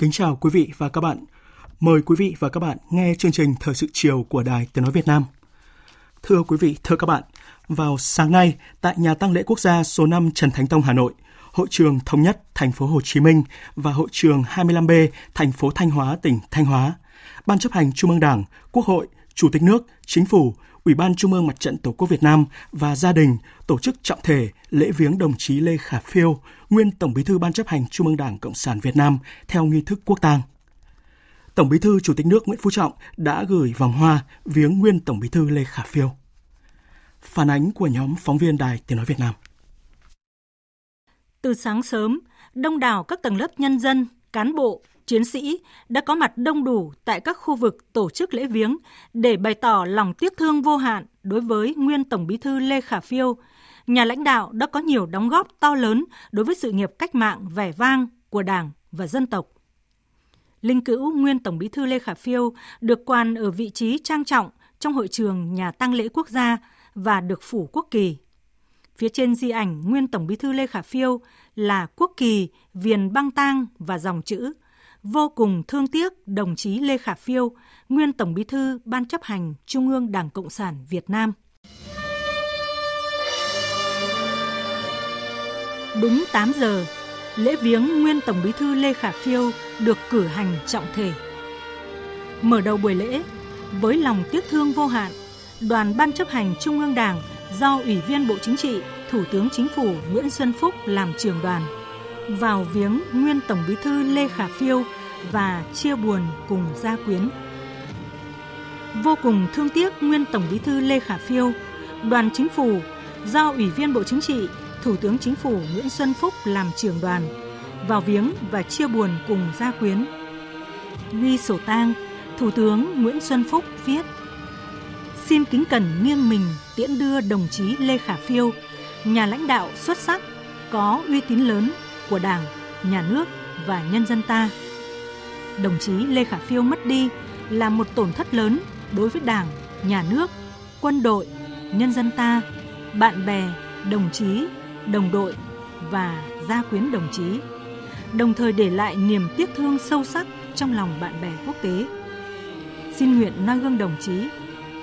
Kính chào quý vị và các bạn. Mời quý vị và các bạn nghe chương trình Thời sự chiều của Đài Tiếng Nói Việt Nam. Thưa quý vị, thưa các bạn, vào sáng nay tại nhà tăng lễ quốc gia số 5 Trần Thánh Tông Hà Nội, Hội trường Thống nhất thành phố Hồ Chí Minh và Hội trường 25B thành phố Thanh Hóa tỉnh Thanh Hóa, Ban chấp hành Trung ương Đảng, Quốc hội, Chủ tịch nước, Chính phủ, Ủy ban Trung ương Mặt trận Tổ quốc Việt Nam và gia đình tổ chức trọng thể lễ viếng đồng chí Lê Khả Phiêu, nguyên Tổng Bí thư Ban chấp hành Trung ương Đảng Cộng sản Việt Nam theo nghi thức quốc tang. Tổng Bí thư Chủ tịch nước Nguyễn Phú Trọng đã gửi vòng hoa viếng nguyên Tổng Bí thư Lê Khả Phiêu. Phản ánh của nhóm phóng viên Đài Tiếng nói Việt Nam. Từ sáng sớm, đông đảo các tầng lớp nhân dân, cán bộ, chiến sĩ đã có mặt đông đủ tại các khu vực tổ chức lễ viếng để bày tỏ lòng tiếc thương vô hạn đối với nguyên Tổng Bí thư Lê Khả Phiêu, nhà lãnh đạo đã có nhiều đóng góp to lớn đối với sự nghiệp cách mạng vẻ vang của Đảng và dân tộc. Linh cữu nguyên Tổng Bí thư Lê Khả Phiêu được quan ở vị trí trang trọng trong hội trường nhà tang lễ quốc gia và được phủ quốc kỳ. Phía trên di ảnh nguyên Tổng Bí thư Lê Khả Phiêu là quốc kỳ, viền băng tang và dòng chữ vô cùng thương tiếc đồng chí Lê Khả Phiêu, nguyên Tổng Bí thư Ban chấp hành Trung ương Đảng Cộng sản Việt Nam. Đúng 8 giờ, lễ viếng nguyên Tổng Bí thư Lê Khả Phiêu được cử hành trọng thể. Mở đầu buổi lễ, với lòng tiếc thương vô hạn, đoàn Ban chấp hành Trung ương Đảng do Ủy viên Bộ Chính trị, Thủ tướng Chính phủ Nguyễn Xuân Phúc làm trưởng đoàn vào viếng nguyên Tổng Bí thư Lê Khả Phiêu và chia buồn cùng gia quyến. Vô cùng thương tiếc nguyên Tổng Bí thư Lê Khả Phiêu, đoàn chính phủ do Ủy viên Bộ Chính trị, Thủ tướng Chính phủ Nguyễn Xuân Phúc làm trưởng đoàn vào viếng và chia buồn cùng gia quyến. Ghi sổ tang, Thủ tướng Nguyễn Xuân Phúc viết Xin kính cẩn nghiêng mình tiễn đưa đồng chí Lê Khả Phiêu, nhà lãnh đạo xuất sắc, có uy tín lớn của Đảng, Nhà nước và nhân dân ta. Đồng chí Lê Khả Phiêu mất đi là một tổn thất lớn đối với Đảng, Nhà nước, quân đội, nhân dân ta, bạn bè, đồng chí, đồng đội và gia quyến đồng chí, đồng thời để lại niềm tiếc thương sâu sắc trong lòng bạn bè quốc tế. Xin nguyện noi gương đồng chí,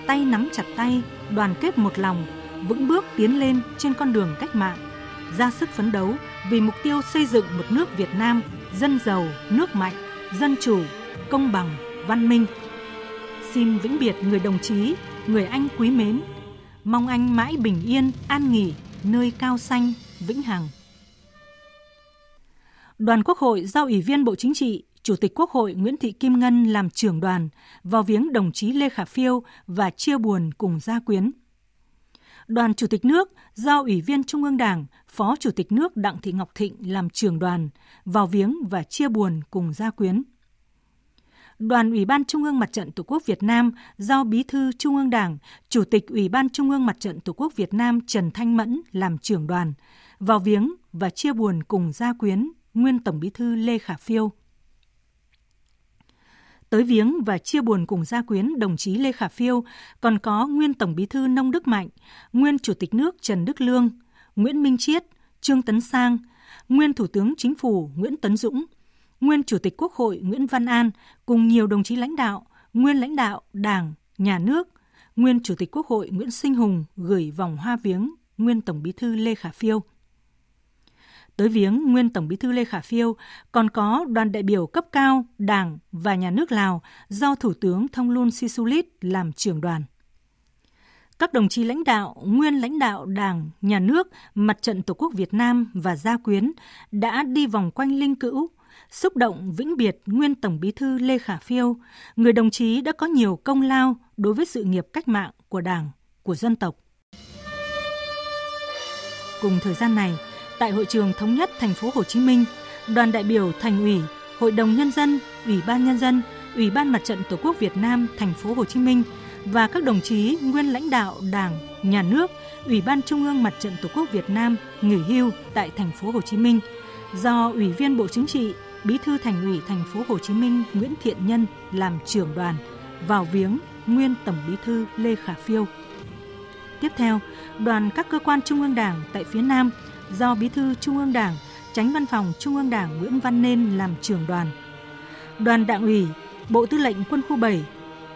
tay nắm chặt tay, đoàn kết một lòng, vững bước tiến lên trên con đường cách mạng, ra sức phấn đấu vì mục tiêu xây dựng một nước Việt Nam dân giàu, nước mạnh, dân chủ, công bằng, văn minh. Xin vĩnh biệt người đồng chí, người anh quý mến. Mong anh mãi bình yên, an nghỉ, nơi cao xanh, vĩnh hằng. Đoàn Quốc hội do Ủy viên Bộ Chính trị, Chủ tịch Quốc hội Nguyễn Thị Kim Ngân làm trưởng đoàn vào viếng đồng chí Lê Khả Phiêu và chia buồn cùng gia quyến đoàn Chủ tịch nước do Ủy viên Trung ương Đảng, Phó Chủ tịch nước Đặng Thị Ngọc Thịnh làm trưởng đoàn, vào viếng và chia buồn cùng gia quyến. Đoàn Ủy ban Trung ương Mặt trận Tổ quốc Việt Nam do Bí thư Trung ương Đảng, Chủ tịch Ủy ban Trung ương Mặt trận Tổ quốc Việt Nam Trần Thanh Mẫn làm trưởng đoàn, vào viếng và chia buồn cùng gia quyến nguyên Tổng Bí thư Lê Khả Phiêu. Tới viếng và chia buồn cùng gia quyến đồng chí Lê Khả Phiêu còn có nguyên Tổng Bí thư Nông Đức Mạnh, nguyên Chủ tịch nước Trần Đức Lương, Nguyễn Minh Chiết, Trương Tấn Sang, nguyên Thủ tướng Chính phủ Nguyễn Tấn Dũng, nguyên Chủ tịch Quốc hội Nguyễn Văn An cùng nhiều đồng chí lãnh đạo, nguyên lãnh đạo Đảng, Nhà nước, nguyên Chủ tịch Quốc hội Nguyễn Sinh Hùng gửi vòng hoa viếng nguyên Tổng Bí thư Lê Khả Phiêu. Tới viếng nguyên Tổng Bí thư Lê Khả Phiêu còn có đoàn đại biểu cấp cao Đảng và Nhà nước Lào do Thủ tướng Thông Luân Sisulit làm trưởng đoàn. các đồng chí lãnh đạo, nguyên lãnh đạo Đảng, Nhà nước, Mặt trận Tổ quốc Việt Nam và gia quyến đã đi vòng quanh linh cữu, xúc động vĩnh biệt nguyên Tổng Bí thư Lê Khả Phiêu, người đồng chí đã có nhiều công lao đối với sự nghiệp cách mạng của Đảng, của dân tộc. Cùng thời gian này, tại hội trường thống nhất thành phố Hồ Chí Minh, đoàn đại biểu Thành ủy, Hội đồng nhân dân, Ủy ban nhân dân, Ủy ban Mặt trận Tổ quốc Việt Nam thành phố Hồ Chí Minh và các đồng chí nguyên lãnh đạo Đảng, Nhà nước, Ủy ban Trung ương Mặt trận Tổ quốc Việt Nam nghỉ hưu tại thành phố Hồ Chí Minh do Ủy viên Bộ Chính trị, Bí thư Thành ủy thành phố Hồ Chí Minh Nguyễn Thiện Nhân làm trưởng đoàn vào viếng nguyên Tổng Bí thư Lê Khả Phiêu. Tiếp theo, đoàn các cơ quan Trung ương Đảng tại phía Nam do Bí thư Trung ương Đảng, Tránh Văn phòng Trung ương Đảng Nguyễn Văn Nên làm trưởng đoàn. Đoàn Đảng ủy, Bộ Tư lệnh Quân khu 7,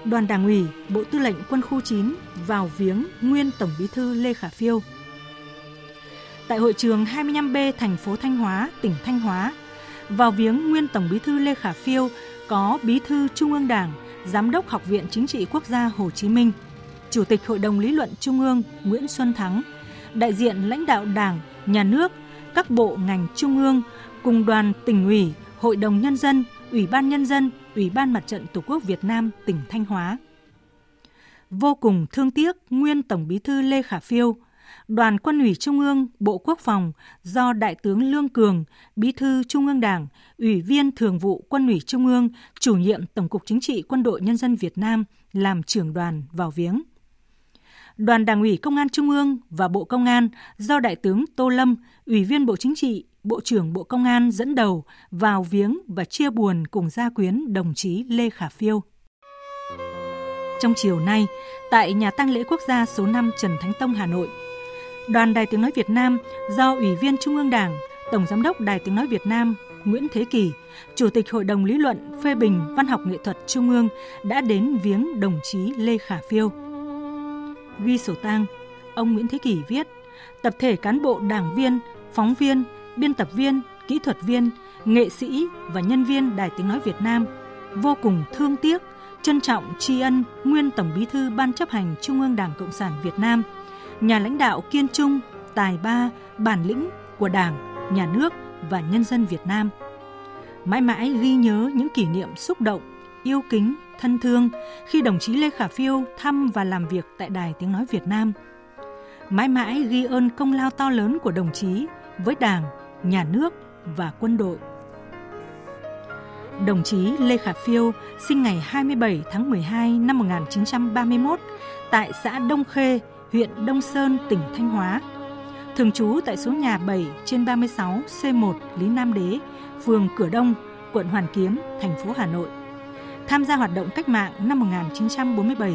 Đoàn Đảng ủy, Bộ Tư lệnh Quân khu 9 vào viếng nguyên Tổng Bí thư Lê Khả Phiêu. Tại hội trường 25B thành phố Thanh Hóa, tỉnh Thanh Hóa, vào viếng nguyên Tổng Bí thư Lê Khả Phiêu có Bí thư Trung ương Đảng, Giám đốc Học viện Chính trị Quốc gia Hồ Chí Minh, Chủ tịch Hội đồng Lý luận Trung ương Nguyễn Xuân Thắng, đại diện lãnh đạo Đảng, Nhà nước, các bộ ngành Trung ương cùng đoàn tỉnh ủy, Hội đồng Nhân dân, Ủy ban Nhân dân, Ủy ban Mặt trận Tổ quốc Việt Nam tỉnh Thanh Hóa. Vô cùng thương tiếc nguyên Tổng Bí thư Lê Khả Phiêu, Đoàn Quân ủy Trung ương, Bộ Quốc phòng do Đại tướng Lương Cường, Bí thư Trung ương Đảng, Ủy viên Thường vụ Quân ủy Trung ương, Chủ nhiệm Tổng cục Chính trị Quân đội Nhân dân Việt Nam làm trưởng đoàn vào viếng. Đoàn Đảng ủy Công an Trung ương và Bộ Công an do Đại tướng Tô Lâm, Ủy viên Bộ Chính trị, Bộ trưởng Bộ Công an dẫn đầu vào viếng và chia buồn cùng gia quyến đồng chí Lê Khả Phiêu. Trong chiều nay, tại nhà tang lễ quốc gia số 5 Trần Thánh Tông Hà Nội, Đoàn Đài Tiếng Nói Việt Nam do Ủy viên Trung ương Đảng, Tổng Giám đốc Đài Tiếng Nói Việt Nam Nguyễn Thế Kỳ, Chủ tịch Hội đồng Lý luận phê bình Văn học Nghệ thuật Trung ương đã đến viếng đồng chí Lê Khả Phiêu. Ghi sổ tang, ông Nguyễn Thế Kỳ viết, tập thể cán bộ đảng viên, phóng viên, biên tập viên, kỹ thuật viên, nghệ sĩ và nhân viên Đài Tiếng Nói Việt Nam vô cùng thương tiếc, trân trọng tri ân nguyên Tổng Bí thư Ban chấp hành Trung ương Đảng Cộng sản Việt Nam, nhà lãnh đạo kiên trung, tài ba, bản lĩnh của Đảng, Nhà nước và nhân dân Việt Nam. Mãi mãi ghi nhớ những kỷ niệm xúc động, yêu kính, thân thương khi đồng chí Lê Khả Phiêu thăm và làm việc tại Đài Tiếng Nói Việt Nam. Mãi mãi ghi ơn công lao to lớn của đồng chí với Đảng, Nhà nước và quân đội. Đồng chí Lê Khả Phiêu sinh ngày 27 tháng 12 năm 1931 tại xã Đông Khê, huyện Đông Sơn, tỉnh Thanh Hóa. Thường trú tại số nhà 7 trên 36 C1 Lý Nam Đế, phường Cửa Đông, quận Hoàn Kiếm, thành phố Hà Nội. Tham gia hoạt động cách mạng năm 1947,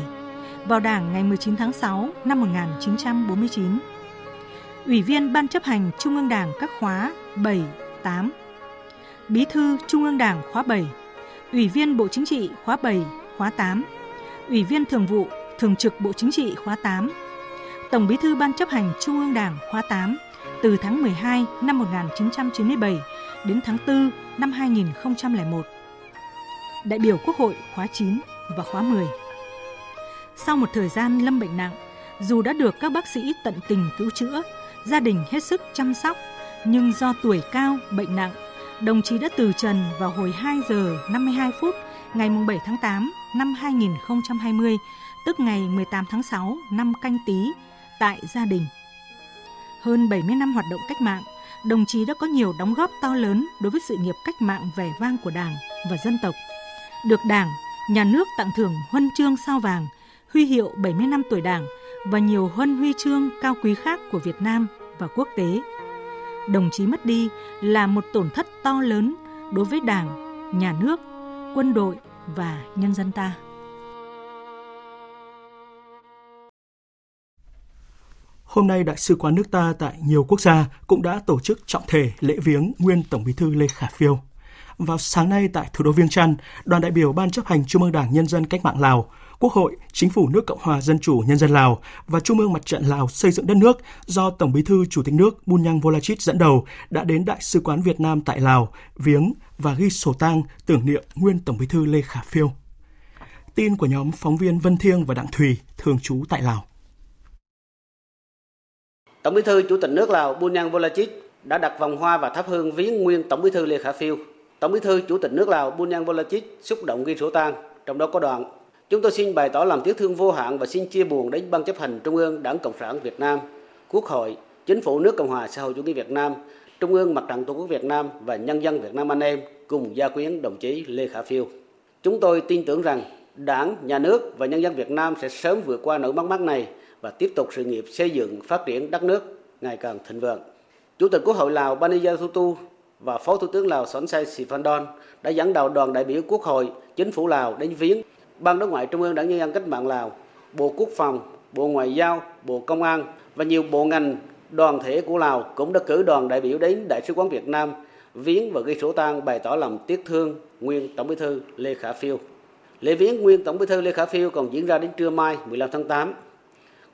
vào Đảng ngày 19 tháng 6 năm 1949. Ủy viên Ban chấp hành Trung ương Đảng các khóa 7, 8. Bí thư Trung ương Đảng khóa 7, Ủy viên Bộ Chính trị khóa 7, khóa 8, Ủy viên Thường vụ Thường trực Bộ Chính trị khóa 8, Tổng Bí thư Ban chấp hành Trung ương Đảng khóa 8 từ tháng 12 năm 1997 đến tháng 4 năm 2001. Đại biểu Quốc hội khóa 9 và khóa 10. Sau một thời gian lâm bệnh nặng, dù đã được các bác sĩ tận tình cứu chữa, gia đình hết sức chăm sóc, nhưng do tuổi cao, bệnh nặng, đồng chí đã từ trần vào hồi 2 giờ 52 phút ngày 7 tháng 8 năm 2020, tức ngày 18 tháng 6 năm canh tí tại gia đình. Hơn 70 năm hoạt động cách mạng, đồng chí đã có nhiều đóng góp to lớn đối với sự nghiệp cách mạng vẻ vang của Đảng và dân tộc. Được Đảng, Nhà nước tặng thưởng huân chương sao vàng, huy hiệu 70 năm tuổi Đảng và nhiều huân huy chương cao quý khác của Việt Nam và quốc tế. Đồng chí mất đi là một tổn thất to lớn đối với Đảng, Nhà nước, quân đội và nhân dân ta. Hôm nay, Đại sứ quán nước ta tại nhiều quốc gia cũng đã tổ chức trọng thể lễ viếng nguyên Tổng bí thư Lê Khả Phiêu. Vào sáng nay tại thủ đô Viêng Chăn, đoàn đại biểu Ban chấp hành Trung ương Đảng Nhân dân Cách mạng Lào, Quốc hội, Chính phủ nước Cộng hòa Dân chủ Nhân dân Lào và Trung ương Mặt trận Lào xây dựng đất nước do Tổng bí thư Chủ tịch nước Bunyang Volachit dẫn đầu đã đến Đại sứ quán Việt Nam tại Lào viếng và ghi sổ tang tưởng niệm nguyên Tổng bí thư Lê Khả Phiêu. Tin của nhóm phóng viên Vân Thiêng và Đặng Thùy thường trú tại Lào. Tổng Bí thư Chủ tịch nước Lào Bunyang Volachit đã đặt vòng hoa và thắp hương viếng nguyên Tổng Bí thư Lê Khả Phiêu. Tổng Bí thư Chủ tịch nước Lào Bunyang Volachit xúc động ghi sổ tang, trong đó có đoạn Chúng tôi xin bày tỏ lòng tiếc thương vô hạn và xin chia buồn đến Ban chấp hành Trung ương Đảng Cộng sản Việt Nam, Quốc hội, Chính phủ nước Cộng hòa xã hội chủ nghĩa Việt Nam, Trung ương Mặt trận Tổ quốc Việt Nam và nhân dân Việt Nam anh em cùng gia quyến đồng chí Lê Khả Phiêu. Chúng tôi tin tưởng rằng Đảng, Nhà nước và nhân dân Việt Nam sẽ sớm vượt qua nỗi mất mát này và tiếp tục sự nghiệp xây dựng phát triển đất nước ngày càng thịnh vượng. Chủ tịch Quốc hội Lào Banija Thutu và Phó Thủ tướng Lào Sonsai Sifandon đã dẫn đầu đoàn đại biểu Quốc hội, Chính phủ Lào đến viếng Ban Đối ngoại Trung ương Đảng Nhân dân Cách mạng Lào, Bộ Quốc phòng, Bộ Ngoại giao, Bộ Công an và nhiều bộ ngành đoàn thể của Lào cũng đã cử đoàn đại biểu đến Đại sứ quán Việt Nam viếng và ghi sổ tang bày tỏ lòng tiếc thương nguyên Tổng Bí thư Lê Khả Phiêu. Lễ viếng nguyên Tổng Bí thư Lê Khả Phiêu còn diễn ra đến trưa mai 15 tháng 8.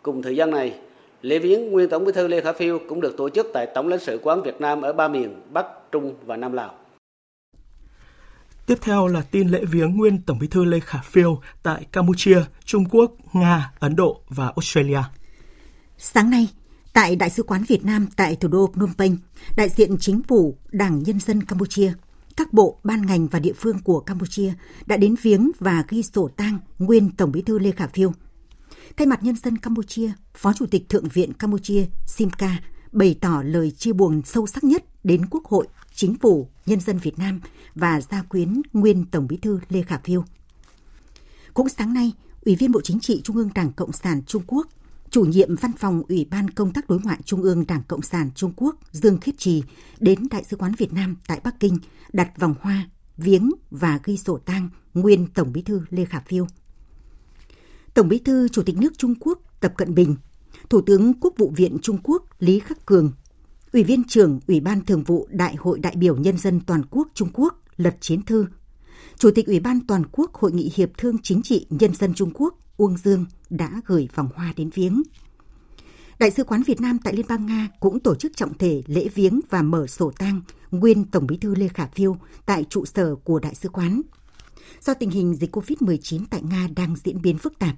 Cùng thời gian này, lễ viếng nguyên Tổng Bí thư Lê Khả Phiêu cũng được tổ chức tại Tổng lãnh sự quán Việt Nam ở ba miền Bắc, Trung và Nam Lào. Tiếp theo là tin lễ viếng nguyên Tổng Bí thư Lê Khả Phiêu tại Campuchia, Trung Quốc, Nga, Ấn Độ và Australia. Sáng nay, tại Đại sứ quán Việt Nam tại thủ đô Phnom Penh, đại diện chính phủ Đảng Nhân dân Campuchia, các bộ, ban ngành và địa phương của Campuchia đã đến viếng và ghi sổ tang nguyên Tổng Bí thư Lê Khả Phiêu. Thay mặt nhân dân Campuchia, Phó Chủ tịch Thượng viện Campuchia Simca bày tỏ lời chia buồn sâu sắc nhất đến Quốc hội, Chính phủ, nhân dân Việt Nam và gia quyến nguyên Tổng Bí thư Lê Khả Phiêu. Cũng sáng nay, Ủy viên Bộ Chính trị Trung ương Đảng Cộng sản Trung Quốc, chủ nhiệm văn phòng Ủy ban Công tác Đối ngoại Trung ương Đảng Cộng sản Trung Quốc Dương Khiết Trì đến Đại sứ quán Việt Nam tại Bắc Kinh đặt vòng hoa, viếng và ghi sổ tang nguyên Tổng Bí thư Lê Khả Phiêu. Tổng Bí thư Chủ tịch nước Trung Quốc Tập Cận Bình, Thủ tướng Quốc vụ viện Trung Quốc Lý Khắc Cường, Ủy viên trưởng Ủy ban Thường vụ Đại hội đại biểu Nhân dân Toàn quốc Trung Quốc Lật Chiến Thư, Chủ tịch Ủy ban Toàn quốc Hội nghị Hiệp thương Chính trị Nhân dân Trung Quốc Uông Dương đã gửi vòng hoa đến viếng. Đại sứ quán Việt Nam tại Liên bang Nga cũng tổ chức trọng thể lễ viếng và mở sổ tang nguyên Tổng bí thư Lê Khả Phiêu tại trụ sở của Đại sứ quán. Do tình hình dịch COVID-19 tại Nga đang diễn biến phức tạp,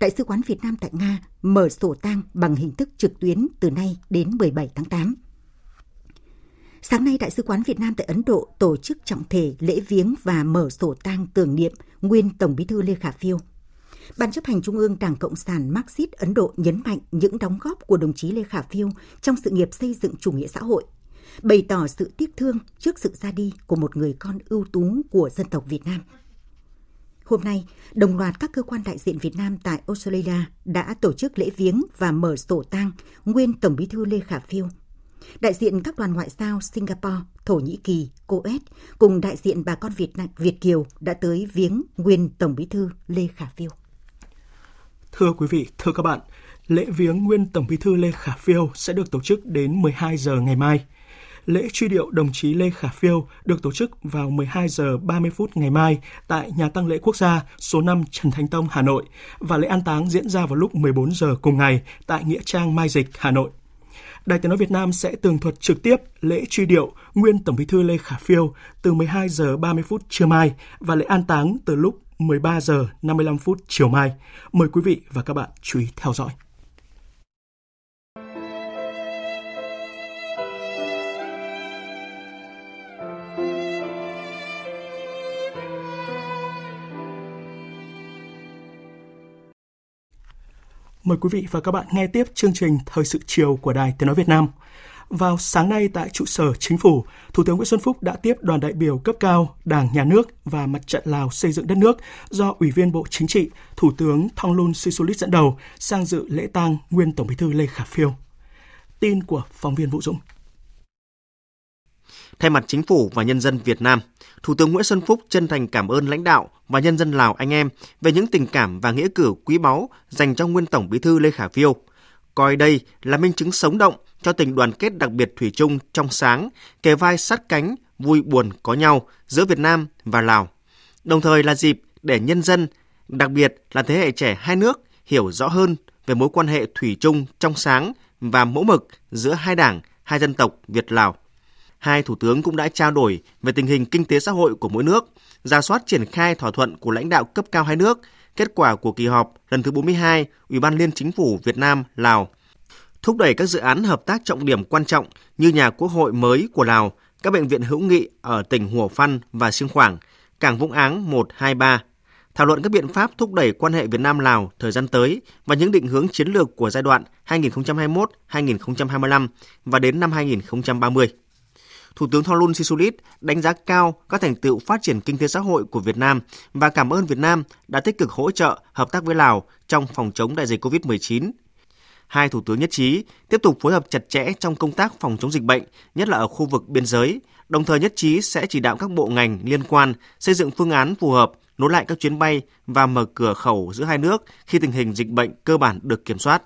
Đại sứ quán Việt Nam tại Nga mở sổ tang bằng hình thức trực tuyến từ nay đến 17 tháng 8. Sáng nay, Đại sứ quán Việt Nam tại Ấn Độ tổ chức trọng thể lễ viếng và mở sổ tang tưởng niệm nguyên Tổng bí thư Lê Khả Phiêu. Ban chấp hành Trung ương Đảng Cộng sản Marxist Ấn Độ nhấn mạnh những đóng góp của đồng chí Lê Khả Phiêu trong sự nghiệp xây dựng chủ nghĩa xã hội, bày tỏ sự tiếc thương trước sự ra đi của một người con ưu tú của dân tộc Việt Nam. Hôm nay, đồng loạt các cơ quan đại diện Việt Nam tại Australia đã tổ chức lễ viếng và mở sổ tang nguyên Tổng bí thư Lê Khả Phiêu Đại diện các đoàn ngoại giao Singapore, Thổ Nhĩ Kỳ, Coes cùng đại diện bà con Việt Nam, Việt Kiều đã tới viếng nguyên Tổng Bí thư Lê Khả Phiêu. Thưa quý vị, thưa các bạn, lễ viếng nguyên Tổng Bí thư Lê Khả Phiêu sẽ được tổ chức đến 12 giờ ngày mai. Lễ truy điệu đồng chí Lê Khả Phiêu được tổ chức vào 12 giờ 30 phút ngày mai tại nhà tăng lễ quốc gia số 5 Trần Thánh Tông, Hà Nội và lễ an táng diễn ra vào lúc 14 giờ cùng ngày tại Nghĩa Trang Mai Dịch, Hà Nội. Đài Tiếng nói Việt Nam sẽ tường thuật trực tiếp lễ truy điệu nguyên Tổng Bí thư Lê Khả Phiêu từ 12 giờ 30 phút trưa mai và lễ an táng từ lúc 13 giờ 55 phút chiều mai. Mời quý vị và các bạn chú ý theo dõi. Mời quý vị và các bạn nghe tiếp chương trình Thời sự chiều của Đài Tiếng Nói Việt Nam. Vào sáng nay tại trụ sở chính phủ, Thủ tướng Nguyễn Xuân Phúc đã tiếp đoàn đại biểu cấp cao Đảng, Nhà nước và Mặt trận Lào xây dựng đất nước do Ủy viên Bộ Chính trị, Thủ tướng Thongloun Sisulit dẫn đầu sang dự lễ tang nguyên Tổng bí thư Lê Khả Phiêu. Tin của phóng viên Vũ Dũng. Thay mặt chính phủ và nhân dân Việt Nam, Thủ tướng Nguyễn Xuân Phúc chân thành cảm ơn lãnh đạo và nhân dân Lào anh em về những tình cảm và nghĩa cử quý báu dành cho nguyên Tổng Bí thư Lê Khả Phiêu, coi đây là minh chứng sống động cho tình đoàn kết đặc biệt thủy chung trong sáng, kề vai sát cánh, vui buồn có nhau giữa Việt Nam và Lào. Đồng thời là dịp để nhân dân, đặc biệt là thế hệ trẻ hai nước hiểu rõ hơn về mối quan hệ thủy chung trong sáng và mẫu mực giữa hai đảng, hai dân tộc Việt Lào hai thủ tướng cũng đã trao đổi về tình hình kinh tế xã hội của mỗi nước, ra soát triển khai thỏa thuận của lãnh đạo cấp cao hai nước, kết quả của kỳ họp lần thứ 42 Ủy ban Liên Chính phủ Việt Nam Lào. thúc đẩy các dự án hợp tác trọng điểm quan trọng như nhà quốc hội mới của Lào, các bệnh viện hữu nghị ở tỉnh Hùa Phăn và Siêng Khoảng, cảng Vũng Áng 123, thảo luận các biện pháp thúc đẩy quan hệ Việt Nam Lào thời gian tới và những định hướng chiến lược của giai đoạn 2021-2025 và đến năm 2030. Thủ tướng Thonglun Sisulit đánh giá cao các thành tựu phát triển kinh tế xã hội của Việt Nam và cảm ơn Việt Nam đã tích cực hỗ trợ hợp tác với Lào trong phòng chống đại dịch COVID-19. Hai thủ tướng nhất trí tiếp tục phối hợp chặt chẽ trong công tác phòng chống dịch bệnh, nhất là ở khu vực biên giới, đồng thời nhất trí sẽ chỉ đạo các bộ ngành liên quan xây dựng phương án phù hợp nối lại các chuyến bay và mở cửa khẩu giữa hai nước khi tình hình dịch bệnh cơ bản được kiểm soát.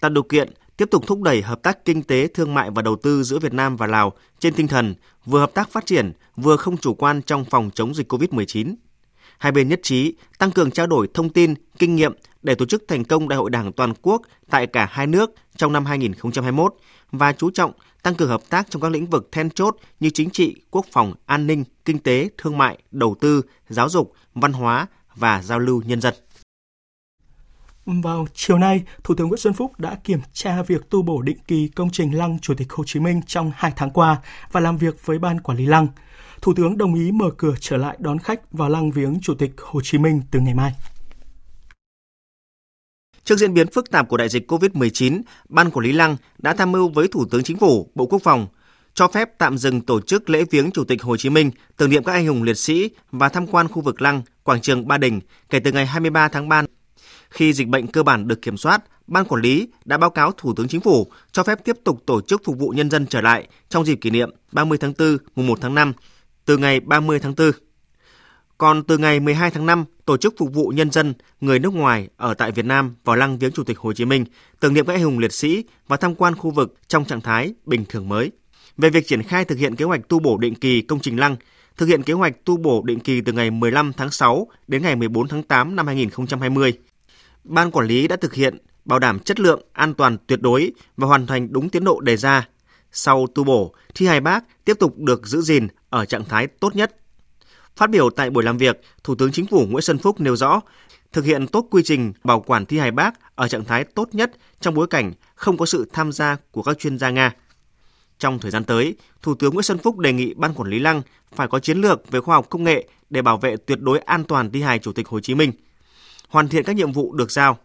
Tạo điều kiện tiếp tục thúc đẩy hợp tác kinh tế, thương mại và đầu tư giữa Việt Nam và Lào trên tinh thần vừa hợp tác phát triển, vừa không chủ quan trong phòng chống dịch COVID-19. Hai bên nhất trí tăng cường trao đổi thông tin, kinh nghiệm để tổ chức thành công Đại hội Đảng toàn quốc tại cả hai nước trong năm 2021 và chú trọng tăng cường hợp tác trong các lĩnh vực then chốt như chính trị, quốc phòng, an ninh, kinh tế, thương mại, đầu tư, giáo dục, văn hóa và giao lưu nhân dân. Vào chiều nay, Thủ tướng Nguyễn Xuân Phúc đã kiểm tra việc tu bổ định kỳ công trình Lăng Chủ tịch Hồ Chí Minh trong 2 tháng qua và làm việc với Ban Quản lý Lăng. Thủ tướng đồng ý mở cửa trở lại đón khách vào Lăng viếng Chủ tịch Hồ Chí Minh từ ngày mai. Trước diễn biến phức tạp của đại dịch COVID-19, Ban Quản lý Lăng đã tham mưu với Thủ tướng Chính phủ, Bộ Quốc phòng cho phép tạm dừng tổ chức lễ viếng Chủ tịch Hồ Chí Minh tưởng niệm các anh hùng liệt sĩ và tham quan khu vực Lăng, quảng trường Ba Đình kể từ ngày 23 tháng 3 khi dịch bệnh cơ bản được kiểm soát, Ban quản lý đã báo cáo Thủ tướng Chính phủ cho phép tiếp tục tổ chức phục vụ nhân dân trở lại trong dịp kỷ niệm 30 tháng 4, mùng 1 tháng 5, từ ngày 30 tháng 4. Còn từ ngày 12 tháng 5, tổ chức phục vụ nhân dân người nước ngoài ở tại Việt Nam vào lăng viếng Chủ tịch Hồ Chí Minh, tưởng niệm các anh hùng liệt sĩ và tham quan khu vực trong trạng thái bình thường mới. Về việc triển khai thực hiện kế hoạch tu bổ định kỳ công trình lăng, thực hiện kế hoạch tu bổ định kỳ từ ngày 15 tháng 6 đến ngày 14 tháng 8 năm 2020, ban quản lý đã thực hiện bảo đảm chất lượng, an toàn tuyệt đối và hoàn thành đúng tiến độ đề ra. Sau tu bổ, thi hài bác tiếp tục được giữ gìn ở trạng thái tốt nhất. Phát biểu tại buổi làm việc, Thủ tướng Chính phủ Nguyễn Xuân Phúc nêu rõ, thực hiện tốt quy trình bảo quản thi hài bác ở trạng thái tốt nhất trong bối cảnh không có sự tham gia của các chuyên gia Nga. Trong thời gian tới, Thủ tướng Nguyễn Xuân Phúc đề nghị Ban Quản lý Lăng phải có chiến lược về khoa học công nghệ để bảo vệ tuyệt đối an toàn thi hài Chủ tịch Hồ Chí Minh – hoàn thiện các nhiệm vụ được giao.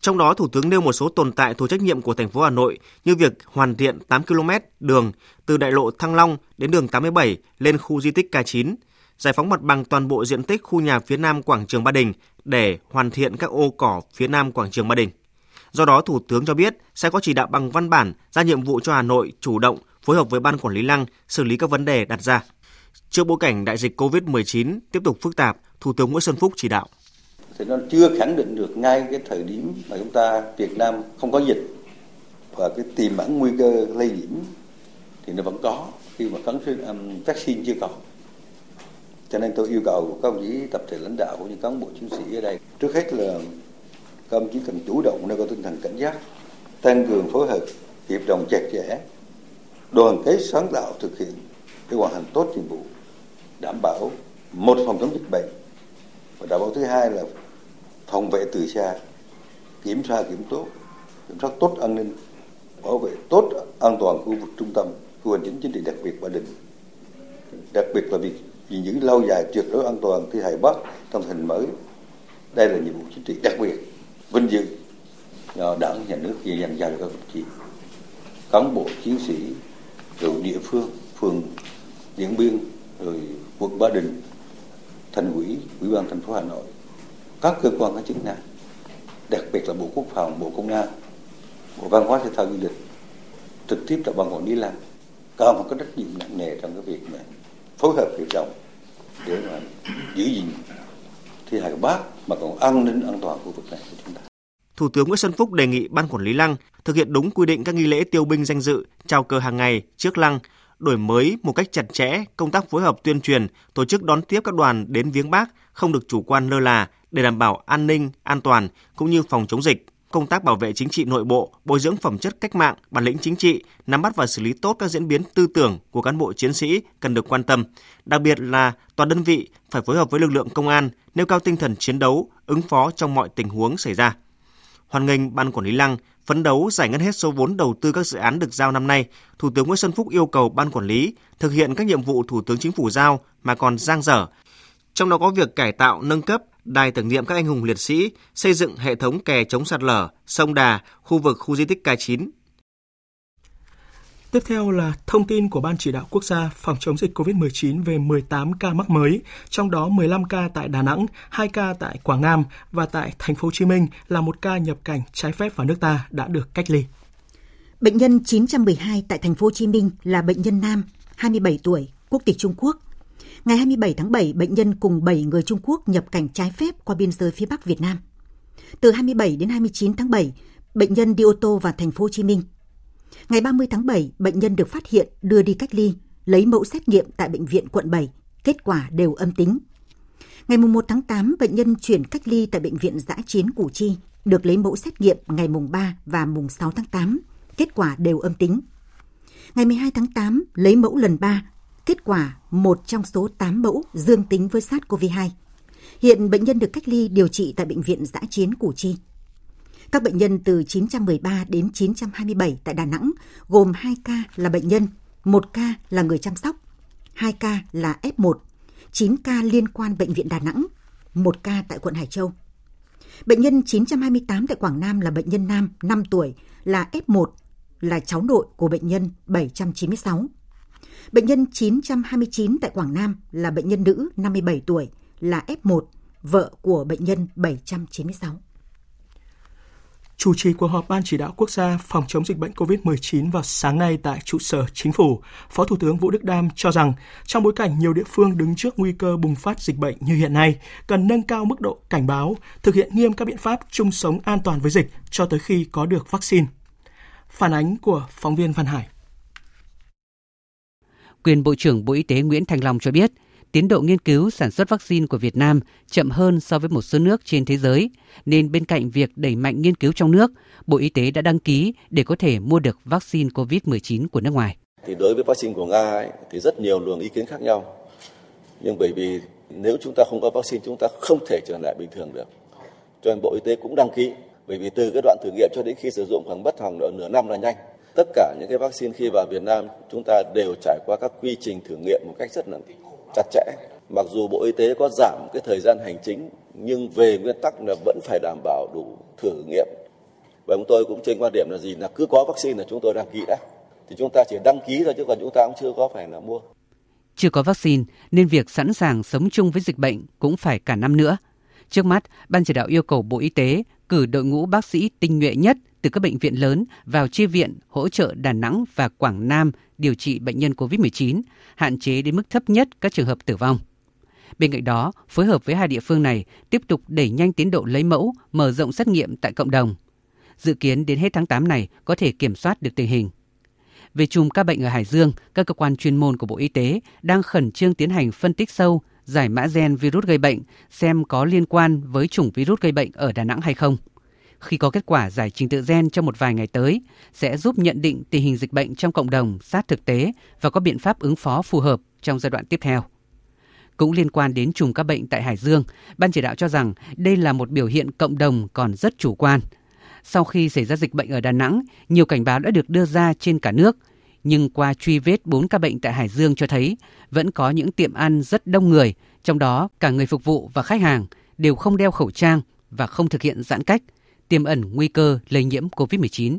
Trong đó, Thủ tướng nêu một số tồn tại thuộc trách nhiệm của thành phố Hà Nội như việc hoàn thiện 8 km đường từ đại lộ Thăng Long đến đường 87 lên khu di tích K9, giải phóng mặt bằng toàn bộ diện tích khu nhà phía nam quảng trường Ba Đình để hoàn thiện các ô cỏ phía nam quảng trường Ba Đình. Do đó, Thủ tướng cho biết sẽ có chỉ đạo bằng văn bản ra nhiệm vụ cho Hà Nội chủ động phối hợp với Ban Quản lý Lăng xử lý các vấn đề đặt ra. Trước bối cảnh đại dịch COVID-19 tiếp tục phức tạp, Thủ tướng Nguyễn Xuân Phúc chỉ đạo thì nó chưa khẳng định được ngay cái thời điểm mà chúng ta Việt Nam không có dịch và cái tiềm ẩn nguy cơ lây nhiễm thì nó vẫn có khi mà vaccine, um, vaccine chưa có. Cho nên tôi yêu cầu các ông chí tập thể lãnh đạo cũng như cán bộ chiến sĩ ở đây trước hết là các ông chí cần chủ động nêu cao tinh thần cảnh giác tăng cường phối hợp hiệp đồng chặt chẽ đoàn kết sáng tạo thực hiện để hoàn thành tốt nhiệm vụ đảm bảo một phòng chống dịch bệnh và đảm bảo thứ hai là phòng vệ từ xa, kiểm tra kiểm tốt, kiểm soát tốt an ninh, bảo vệ tốt an toàn khu vực trung tâm, khu hành chính chính trị đặc biệt Ba Đình. Đặc biệt là việc gìn giữ lâu dài tuyệt đối an toàn thi hài Bắc trong hình mới. Đây là nhiệm vụ chính trị đặc biệt, vinh dự do đảng, nhà nước dành dành cho các đồng chí cán bộ, chiến sĩ rồi địa phương, phường, điện biên, rồi quận ba đình, thành ủy ủy ban thành phố hà nội các cơ quan có chức năng đặc biệt là bộ quốc phòng bộ công an bộ văn hóa thể thao du lịch trực tiếp là ban quản lý lăng còn phải có trách nhiệm nặng nề trong cái việc mà phối hợp hiệp đồng để mà giữ gìn thi hài bác mà còn an ninh an toàn khu vực này của chúng ta. Thủ tướng Nguyễn Xuân Phúc đề nghị Ban Quản lý Lăng thực hiện đúng quy định các nghi lễ tiêu binh danh dự, chào cờ hàng ngày trước lăng, đổi mới một cách chặt chẽ công tác phối hợp tuyên truyền, tổ chức đón tiếp các đoàn đến viếng Bác không được chủ quan lơ là để đảm bảo an ninh, an toàn cũng như phòng chống dịch. Công tác bảo vệ chính trị nội bộ, bồi dưỡng phẩm chất cách mạng, bản lĩnh chính trị, nắm bắt và xử lý tốt các diễn biến tư tưởng của cán bộ chiến sĩ cần được quan tâm. Đặc biệt là toàn đơn vị phải phối hợp với lực lượng công an, nêu cao tinh thần chiến đấu, ứng phó trong mọi tình huống xảy ra. Hoàn nghênh Ban Quản lý Lăng Phấn đấu giải ngân hết số vốn đầu tư các dự án được giao năm nay, Thủ tướng Nguyễn Xuân Phúc yêu cầu ban quản lý thực hiện các nhiệm vụ Thủ tướng Chính phủ giao mà còn giang dở. Trong đó có việc cải tạo, nâng cấp đài tưởng niệm các anh hùng liệt sĩ, xây dựng hệ thống kè chống sạt lở, sông Đà, khu vực khu di tích K9, Tiếp theo là thông tin của Ban chỉ đạo quốc gia phòng chống dịch COVID-19 về 18 ca mắc mới, trong đó 15 ca tại Đà Nẵng, 2 ca tại Quảng Nam và tại thành phố Hồ Chí Minh là một ca nhập cảnh trái phép vào nước ta đã được cách ly. Bệnh nhân 912 tại thành phố Hồ Chí Minh là bệnh nhân nam, 27 tuổi, quốc tịch Trung Quốc. Ngày 27 tháng 7, bệnh nhân cùng 7 người Trung Quốc nhập cảnh trái phép qua biên giới phía Bắc Việt Nam. Từ 27 đến 29 tháng 7, bệnh nhân đi ô tô vào thành phố Hồ Chí Minh Ngày 30 tháng 7, bệnh nhân được phát hiện đưa đi cách ly, lấy mẫu xét nghiệm tại bệnh viện quận 7, kết quả đều âm tính. Ngày 1 tháng 8, bệnh nhân chuyển cách ly tại bệnh viện giã chiến Củ Chi, được lấy mẫu xét nghiệm ngày mùng 3 và mùng 6 tháng 8, kết quả đều âm tính. Ngày 12 tháng 8, lấy mẫu lần 3, kết quả một trong số 8 mẫu dương tính với SARS-CoV-2. Hiện bệnh nhân được cách ly điều trị tại bệnh viện giã chiến Củ Chi. Các bệnh nhân từ 913 đến 927 tại Đà Nẵng gồm 2 ca là bệnh nhân, 1 ca là người chăm sóc, 2 ca là F1, 9 ca liên quan bệnh viện Đà Nẵng, 1 ca tại quận Hải Châu. Bệnh nhân 928 tại Quảng Nam là bệnh nhân nam 5 tuổi, là F1, là cháu nội của bệnh nhân 796. Bệnh nhân 929 tại Quảng Nam là bệnh nhân nữ 57 tuổi, là F1, vợ của bệnh nhân 796. Chủ trì cuộc họp Ban chỉ đạo quốc gia phòng chống dịch bệnh COVID-19 vào sáng nay tại trụ sở chính phủ, Phó Thủ tướng Vũ Đức Đam cho rằng trong bối cảnh nhiều địa phương đứng trước nguy cơ bùng phát dịch bệnh như hiện nay, cần nâng cao mức độ cảnh báo, thực hiện nghiêm các biện pháp chung sống an toàn với dịch cho tới khi có được vaccine. Phản ánh của phóng viên Văn Hải. Quyền Bộ trưởng Bộ Y tế Nguyễn Thành Long cho biết, tiến độ nghiên cứu sản xuất vaccine của Việt Nam chậm hơn so với một số nước trên thế giới, nên bên cạnh việc đẩy mạnh nghiên cứu trong nước, Bộ Y tế đã đăng ký để có thể mua được vaccine COVID-19 của nước ngoài. Thì đối với vaccine của Nga ấy, thì rất nhiều luồng ý kiến khác nhau. Nhưng bởi vì nếu chúng ta không có vaccine chúng ta không thể trở lại bình thường được. Cho nên Bộ Y tế cũng đăng ký bởi vì từ cái đoạn thử nghiệm cho đến khi sử dụng khoảng mất khoảng nửa năm là nhanh. Tất cả những cái vaccine khi vào Việt Nam chúng ta đều trải qua các quy trình thử nghiệm một cách rất là chặt chẽ. Mặc dù Bộ Y tế có giảm cái thời gian hành chính nhưng về nguyên tắc là vẫn phải đảm bảo đủ thử nghiệm. Và chúng tôi cũng trên quan điểm là gì là cứ có vaccine là chúng tôi đăng ký đã. Thì chúng ta chỉ đăng ký thôi chứ còn chúng ta cũng chưa có phải là mua. Chưa có vaccine nên việc sẵn sàng sống chung với dịch bệnh cũng phải cả năm nữa. Trước mắt, Ban chỉ đạo yêu cầu Bộ Y tế cử đội ngũ bác sĩ tinh nhuệ nhất từ các bệnh viện lớn vào chi viện hỗ trợ Đà Nẵng và Quảng Nam điều trị bệnh nhân COVID-19, hạn chế đến mức thấp nhất các trường hợp tử vong. Bên cạnh đó, phối hợp với hai địa phương này tiếp tục đẩy nhanh tiến độ lấy mẫu, mở rộng xét nghiệm tại cộng đồng. Dự kiến đến hết tháng 8 này có thể kiểm soát được tình hình. Về chùm ca bệnh ở Hải Dương, các cơ quan chuyên môn của Bộ Y tế đang khẩn trương tiến hành phân tích sâu, giải mã gen virus gây bệnh, xem có liên quan với chủng virus gây bệnh ở Đà Nẵng hay không. Khi có kết quả giải trình tự gen trong một vài ngày tới, sẽ giúp nhận định tình hình dịch bệnh trong cộng đồng sát thực tế và có biện pháp ứng phó phù hợp trong giai đoạn tiếp theo. Cũng liên quan đến chùm các bệnh tại Hải Dương, Ban chỉ đạo cho rằng đây là một biểu hiện cộng đồng còn rất chủ quan. Sau khi xảy ra dịch bệnh ở Đà Nẵng, nhiều cảnh báo đã được đưa ra trên cả nước, nhưng qua truy vết 4 ca bệnh tại Hải Dương cho thấy vẫn có những tiệm ăn rất đông người, trong đó cả người phục vụ và khách hàng đều không đeo khẩu trang và không thực hiện giãn cách, tiềm ẩn nguy cơ lây nhiễm COVID-19.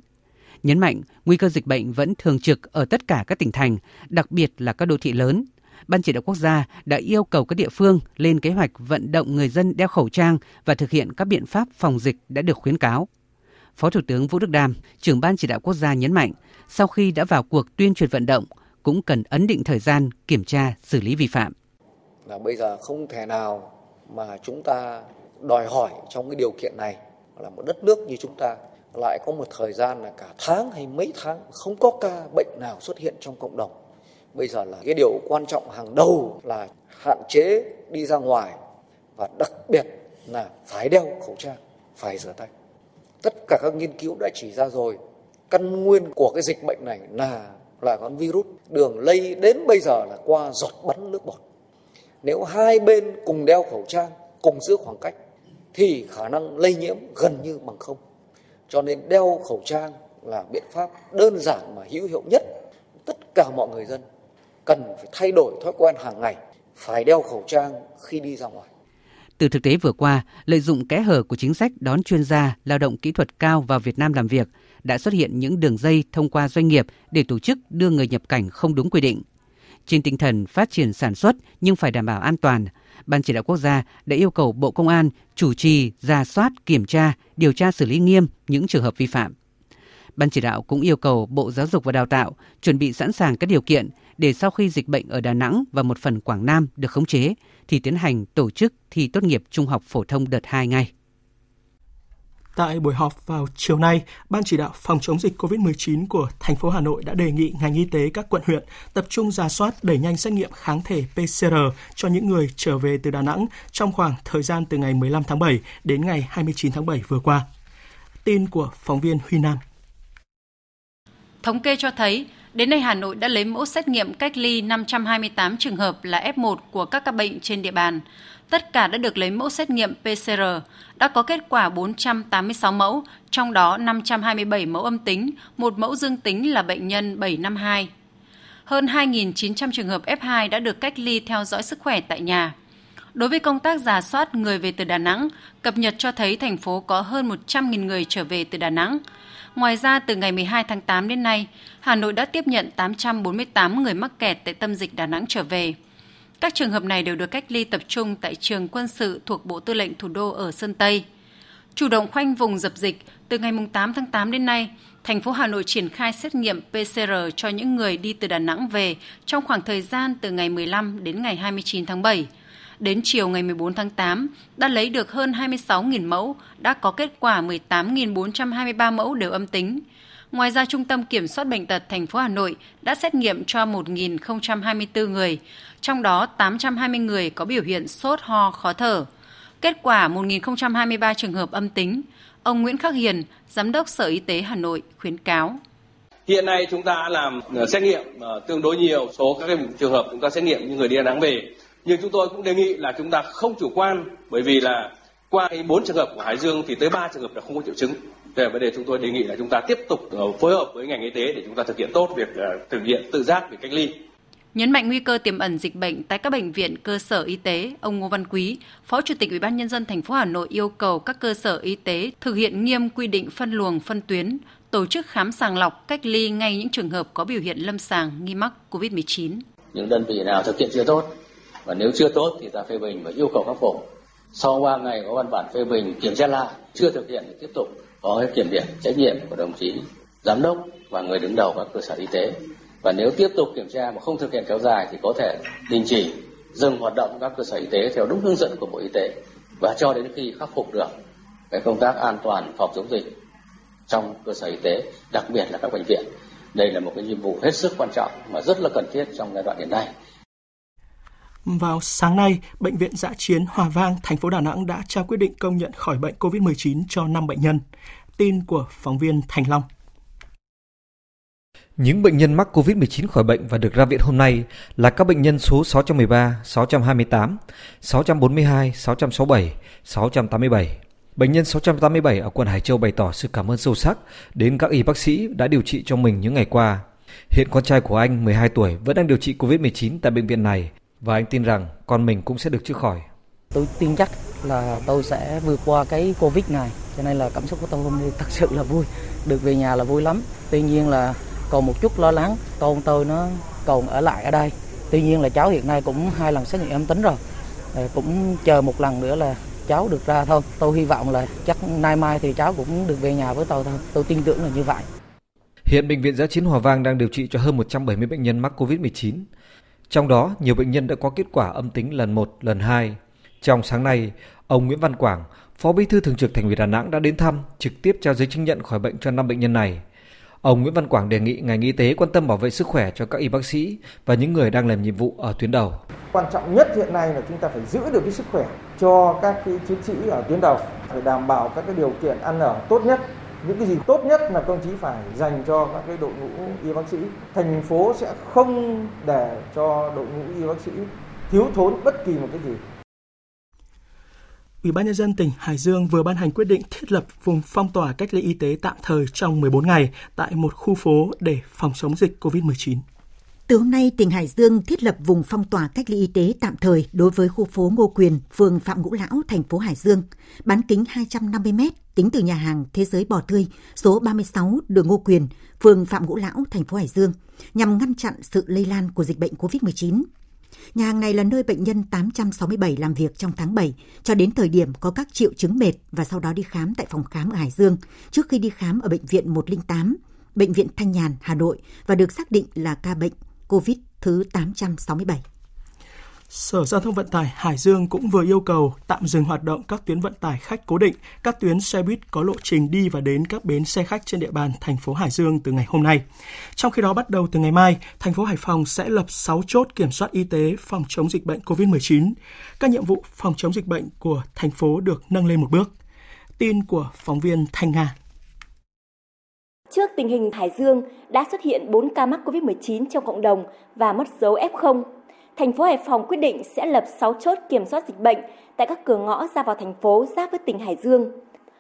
Nhấn mạnh nguy cơ dịch bệnh vẫn thường trực ở tất cả các tỉnh thành, đặc biệt là các đô thị lớn. Ban chỉ đạo quốc gia đã yêu cầu các địa phương lên kế hoạch vận động người dân đeo khẩu trang và thực hiện các biện pháp phòng dịch đã được khuyến cáo. Phó Thủ tướng Vũ Đức Đam, trưởng ban chỉ đạo quốc gia nhấn mạnh, sau khi đã vào cuộc tuyên truyền vận động, cũng cần ấn định thời gian kiểm tra xử lý vi phạm. Là bây giờ không thể nào mà chúng ta đòi hỏi trong cái điều kiện này là một đất nước như chúng ta lại có một thời gian là cả tháng hay mấy tháng không có ca bệnh nào xuất hiện trong cộng đồng. Bây giờ là cái điều quan trọng hàng đầu là hạn chế đi ra ngoài và đặc biệt là phải đeo khẩu trang, phải rửa tay. Tất cả các nghiên cứu đã chỉ ra rồi, căn nguyên của cái dịch bệnh này là là con virus đường lây đến bây giờ là qua giọt bắn nước bọt. Nếu hai bên cùng đeo khẩu trang, cùng giữ khoảng cách thì khả năng lây nhiễm gần như bằng không. Cho nên đeo khẩu trang là biện pháp đơn giản mà hữu hiệu nhất. Tất cả mọi người dân cần phải thay đổi thói quen hàng ngày, phải đeo khẩu trang khi đi ra ngoài. Từ thực tế vừa qua, lợi dụng kẽ hở của chính sách đón chuyên gia, lao động kỹ thuật cao vào Việt Nam làm việc, đã xuất hiện những đường dây thông qua doanh nghiệp để tổ chức đưa người nhập cảnh không đúng quy định. Trên tinh thần phát triển sản xuất nhưng phải đảm bảo an toàn, Ban chỉ đạo quốc gia đã yêu cầu Bộ Công an chủ trì, ra soát, kiểm tra, điều tra xử lý nghiêm những trường hợp vi phạm. Ban chỉ đạo cũng yêu cầu Bộ Giáo dục và Đào tạo chuẩn bị sẵn sàng các điều kiện để sau khi dịch bệnh ở Đà Nẵng và một phần Quảng Nam được khống chế thì tiến hành tổ chức thi tốt nghiệp trung học phổ thông đợt 2 ngay. Tại buổi họp vào chiều nay, Ban chỉ đạo phòng chống dịch COVID-19 của thành phố Hà Nội đã đề nghị ngành y tế các quận huyện tập trung ra soát đẩy nhanh xét nghiệm kháng thể PCR cho những người trở về từ Đà Nẵng trong khoảng thời gian từ ngày 15 tháng 7 đến ngày 29 tháng 7 vừa qua. Tin của phóng viên Huy Nam. Thống kê cho thấy, đến nay Hà Nội đã lấy mẫu xét nghiệm cách ly 528 trường hợp là F1 của các ca bệnh trên địa bàn. Tất cả đã được lấy mẫu xét nghiệm PCR, đã có kết quả 486 mẫu, trong đó 527 mẫu âm tính, một mẫu dương tính là bệnh nhân 752. Hơn 2.900 trường hợp F2 đã được cách ly theo dõi sức khỏe tại nhà. Đối với công tác giả soát người về từ Đà Nẵng, cập nhật cho thấy thành phố có hơn 100.000 người trở về từ Đà Nẵng. Ngoài ra, từ ngày 12 tháng 8 đến nay, Hà Nội đã tiếp nhận 848 người mắc kẹt tại tâm dịch Đà Nẵng trở về. Các trường hợp này đều được cách ly tập trung tại trường quân sự thuộc Bộ Tư lệnh Thủ đô ở Sơn Tây. Chủ động khoanh vùng dập dịch, từ ngày 8 tháng 8 đến nay, thành phố Hà Nội triển khai xét nghiệm PCR cho những người đi từ Đà Nẵng về trong khoảng thời gian từ ngày 15 đến ngày 29 tháng 7. Đến chiều ngày 14 tháng 8, đã lấy được hơn 26.000 mẫu, đã có kết quả 18.423 mẫu đều âm tính. Ngoài ra, Trung tâm Kiểm soát Bệnh tật thành phố Hà Nội đã xét nghiệm cho 1.024 người, trong đó 820 người có biểu hiện sốt ho khó thở. Kết quả 1.023 trường hợp âm tính. Ông Nguyễn Khắc Hiền, Giám đốc Sở Y tế Hà Nội khuyến cáo. Hiện nay chúng ta làm ờ, xét nghiệm ờ, tương đối nhiều số các trường hợp chúng ta xét nghiệm như người đi Đà Nẵng về. Nhưng chúng tôi cũng đề nghị là chúng ta không chủ quan bởi vì là qua bốn trường hợp của Hải Dương thì tới ba trường hợp là không có triệu chứng. Về vấn đề chúng tôi đề nghị là chúng ta tiếp tục ờ, phối hợp với ngành y tế để chúng ta thực hiện tốt việc thực hiện tự giác về cách ly. Nhấn mạnh nguy cơ tiềm ẩn dịch bệnh tại các bệnh viện, cơ sở y tế, ông Ngô Văn Quý, Phó Chủ tịch Ủy ban nhân dân thành phố Hà Nội yêu cầu các cơ sở y tế thực hiện nghiêm quy định phân luồng, phân tuyến, tổ chức khám sàng lọc, cách ly ngay những trường hợp có biểu hiện lâm sàng nghi mắc COVID-19. Những đơn vị nào thực hiện chưa tốt và nếu chưa tốt thì ta phê bình và yêu cầu khắc phục. Sau 3 ngày có văn bản phê bình kiểm tra lại, chưa thực hiện thì tiếp tục có kiểm điểm trách nhiệm của đồng chí giám đốc và người đứng đầu các cơ sở y tế. Và nếu tiếp tục kiểm tra mà không thực hiện kéo dài thì có thể đình chỉ dừng hoạt động các cơ sở y tế theo đúng hướng dẫn của bộ y tế và cho đến khi khắc phục được cái công tác an toàn phòng chống dịch trong cơ sở y tế đặc biệt là các bệnh viện. Đây là một cái nhiệm vụ hết sức quan trọng mà rất là cần thiết trong giai đoạn hiện nay vào sáng nay, Bệnh viện Giã Chiến Hòa Vang, thành phố Đà Nẵng đã trao quyết định công nhận khỏi bệnh COVID-19 cho 5 bệnh nhân. Tin của phóng viên Thành Long. Những bệnh nhân mắc COVID-19 khỏi bệnh và được ra viện hôm nay là các bệnh nhân số 613, 628, 642, 667, 687. Bệnh nhân 687 ở quận Hải Châu bày tỏ sự cảm ơn sâu sắc đến các y bác sĩ đã điều trị cho mình những ngày qua. Hiện con trai của anh 12 tuổi vẫn đang điều trị COVID-19 tại bệnh viện này và anh tin rằng con mình cũng sẽ được chữa khỏi. Tôi tin chắc là tôi sẽ vượt qua cái Covid này, cho nên là cảm xúc của tôi hôm nay thật sự là vui. Được về nhà là vui lắm. Tuy nhiên là còn một chút lo lắng con tôi nó còn ở lại ở đây tuy nhiên là cháu hiện nay cũng hai lần xét nghiệm âm tính rồi cũng chờ một lần nữa là cháu được ra thôi tôi hy vọng là chắc nay mai thì cháu cũng được về nhà với tôi thôi tôi tin tưởng là như vậy Hiện Bệnh viện Giã Chiến Hòa Vang đang điều trị cho hơn 170 bệnh nhân mắc COVID-19. Trong đó, nhiều bệnh nhân đã có kết quả âm tính lần 1, lần 2. Trong sáng nay, ông Nguyễn Văn Quảng, Phó Bí thư Thường trực Thành ủy Đà Nẵng đã đến thăm, trực tiếp trao giấy chứng nhận khỏi bệnh cho 5 bệnh nhân này. Ông Nguyễn Văn Quảng đề nghị ngành y tế quan tâm bảo vệ sức khỏe cho các y bác sĩ và những người đang làm nhiệm vụ ở tuyến đầu. Quan trọng nhất hiện nay là chúng ta phải giữ được cái sức khỏe cho các cái chiến sĩ ở tuyến đầu, phải đảm bảo các cái điều kiện ăn ở tốt nhất. Những cái gì tốt nhất là công chí phải dành cho các cái đội ngũ y bác sĩ. Thành phố sẽ không để cho đội ngũ y bác sĩ thiếu thốn bất kỳ một cái gì Ủy ban nhân dân tỉnh Hải Dương vừa ban hành quyết định thiết lập vùng phong tỏa cách ly y tế tạm thời trong 14 ngày tại một khu phố để phòng chống dịch COVID-19. Từ hôm nay, tỉnh Hải Dương thiết lập vùng phong tỏa cách ly y tế tạm thời đối với khu phố Ngô Quyền, phường Phạm Ngũ Lão, thành phố Hải Dương, bán kính 250 m tính từ nhà hàng Thế giới Bò Tươi, số 36 đường Ngô Quyền, phường Phạm Ngũ Lão, thành phố Hải Dương, nhằm ngăn chặn sự lây lan của dịch bệnh COVID-19. Nhà hàng này là nơi bệnh nhân 867 làm việc trong tháng 7, cho đến thời điểm có các triệu chứng mệt và sau đó đi khám tại phòng khám ở Hải Dương, trước khi đi khám ở Bệnh viện 108, Bệnh viện Thanh Nhàn, Hà Nội và được xác định là ca bệnh COVID thứ 867. Sở Giao thông Vận tải Hải Dương cũng vừa yêu cầu tạm dừng hoạt động các tuyến vận tải khách cố định, các tuyến xe buýt có lộ trình đi và đến các bến xe khách trên địa bàn thành phố Hải Dương từ ngày hôm nay. Trong khi đó, bắt đầu từ ngày mai, thành phố Hải Phòng sẽ lập 6 chốt kiểm soát y tế phòng chống dịch bệnh COVID-19. Các nhiệm vụ phòng chống dịch bệnh của thành phố được nâng lên một bước. Tin của phóng viên Thanh Nga. Trước tình hình Hải Dương đã xuất hiện 4 ca mắc COVID-19 trong cộng đồng và mất dấu F0, thành phố Hải Phòng quyết định sẽ lập 6 chốt kiểm soát dịch bệnh tại các cửa ngõ ra vào thành phố giáp với tỉnh Hải Dương.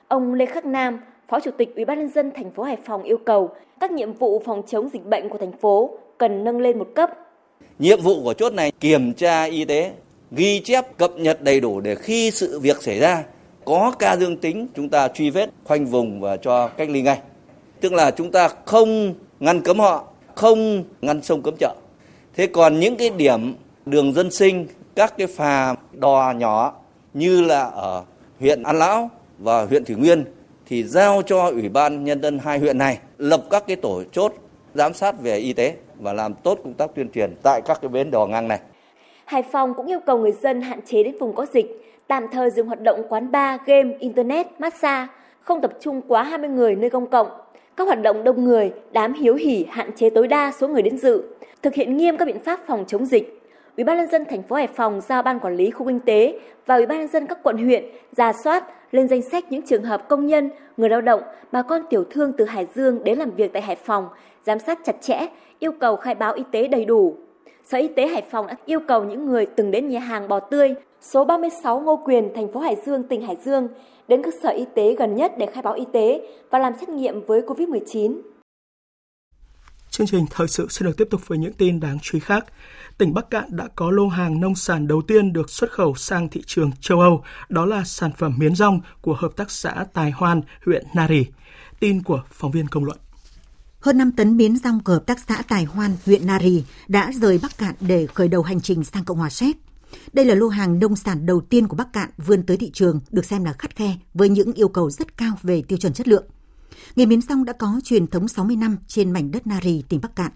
Ông Lê Khắc Nam, Phó Chủ tịch Ủy ban nhân dân thành phố Hải Phòng yêu cầu các nhiệm vụ phòng chống dịch bệnh của thành phố cần nâng lên một cấp. Nhiệm vụ của chốt này kiểm tra y tế, ghi chép cập nhật đầy đủ để khi sự việc xảy ra có ca dương tính chúng ta truy vết, khoanh vùng và cho cách ly ngay. Tức là chúng ta không ngăn cấm họ, không ngăn sông cấm chợ. Thế còn những cái điểm đường dân sinh, các cái phà đò nhỏ như là ở huyện An Lão và huyện Thủy Nguyên thì giao cho Ủy ban Nhân dân hai huyện này lập các cái tổ chốt giám sát về y tế và làm tốt công tác tuyên truyền tại các cái bến đò ngang này. Hải Phòng cũng yêu cầu người dân hạn chế đến vùng có dịch, tạm thời dừng hoạt động quán bar, game, internet, massage, không tập trung quá 20 người nơi công cộng. Các hoạt động đông người, đám hiếu hỉ hạn chế tối đa số người đến dự, thực hiện nghiêm các biện pháp phòng chống dịch. Ủy ban nhân dân thành phố Hải Phòng giao ban quản lý khu kinh tế và Ủy ban nhân dân các quận huyện ra soát lên danh sách những trường hợp công nhân, người lao động, bà con tiểu thương từ Hải Dương đến làm việc tại Hải Phòng, giám sát chặt chẽ, yêu cầu khai báo y tế đầy đủ. Sở Y tế Hải Phòng đã yêu cầu những người từng đến nhà hàng bò tươi số 36 Ngô Quyền, thành phố Hải Dương, tỉnh Hải Dương đến cơ sở y tế gần nhất để khai báo y tế và làm xét nghiệm với COVID-19. Chương trình thời sự sẽ được tiếp tục với những tin đáng chú ý khác. Tỉnh Bắc Cạn đã có lô hàng nông sản đầu tiên được xuất khẩu sang thị trường châu Âu, đó là sản phẩm miến rong của Hợp tác xã Tài Hoan, huyện Nari. Tin của phóng viên công luận. Hơn 5 tấn miến rong của Hợp tác xã Tài Hoan, huyện Nari đã rời Bắc Cạn để khởi đầu hành trình sang Cộng hòa Séc. Đây là lô hàng nông sản đầu tiên của Bắc Cạn vươn tới thị trường được xem là khắt khe với những yêu cầu rất cao về tiêu chuẩn chất lượng. Nghề miến rong đã có truyền thống 60 năm trên mảnh đất Nari, tỉnh Bắc Cạn.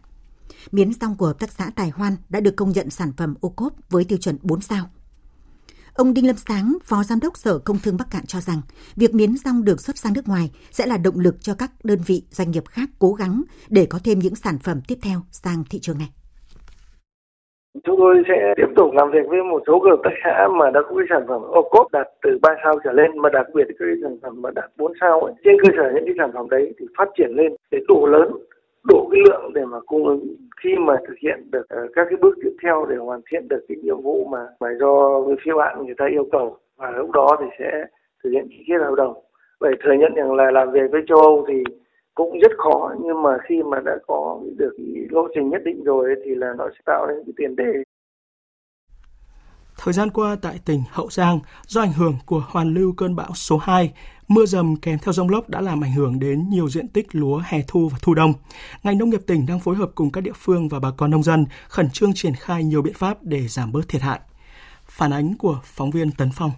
Miến rong của Hợp tác xã Tài Hoan đã được công nhận sản phẩm ô cốp với tiêu chuẩn 4 sao. Ông Đinh Lâm Sáng, Phó Giám đốc Sở Công Thương Bắc Cạn cho rằng, việc miến rong được xuất sang nước ngoài sẽ là động lực cho các đơn vị doanh nghiệp khác cố gắng để có thêm những sản phẩm tiếp theo sang thị trường này. Chúng tôi sẽ tiếp tục làm việc với một số hợp tác xã mà đã có cái sản phẩm ô cốp đạt từ 3 sao trở lên mà đặc biệt cái sản phẩm mà đạt 4 sao ấy. Trên cơ sở những cái sản phẩm đấy thì phát triển lên để đủ lớn, đủ cái lượng để mà cung ứng khi mà thực hiện được ờ, các cái bước tiếp theo để hoàn thiện được cái nhiệm vụ mà mà do phía bạn người ta yêu cầu và lúc đó thì sẽ thực hiện ký kết hợp đồng. Vậy thừa nhận rằng là làm việc với châu Âu thì cũng rất khó nhưng mà khi mà đã có được lộ trình nhất định rồi thì là nó sẽ tạo nên cái tiền đề Thời gian qua tại tỉnh Hậu Giang, do ảnh hưởng của hoàn lưu cơn bão số 2, mưa dầm kèm theo rông lốc đã làm ảnh hưởng đến nhiều diện tích lúa hè thu và thu đông. Ngành nông nghiệp tỉnh đang phối hợp cùng các địa phương và bà con nông dân khẩn trương triển khai nhiều biện pháp để giảm bớt thiệt hại. Phản ánh của phóng viên Tấn Phong.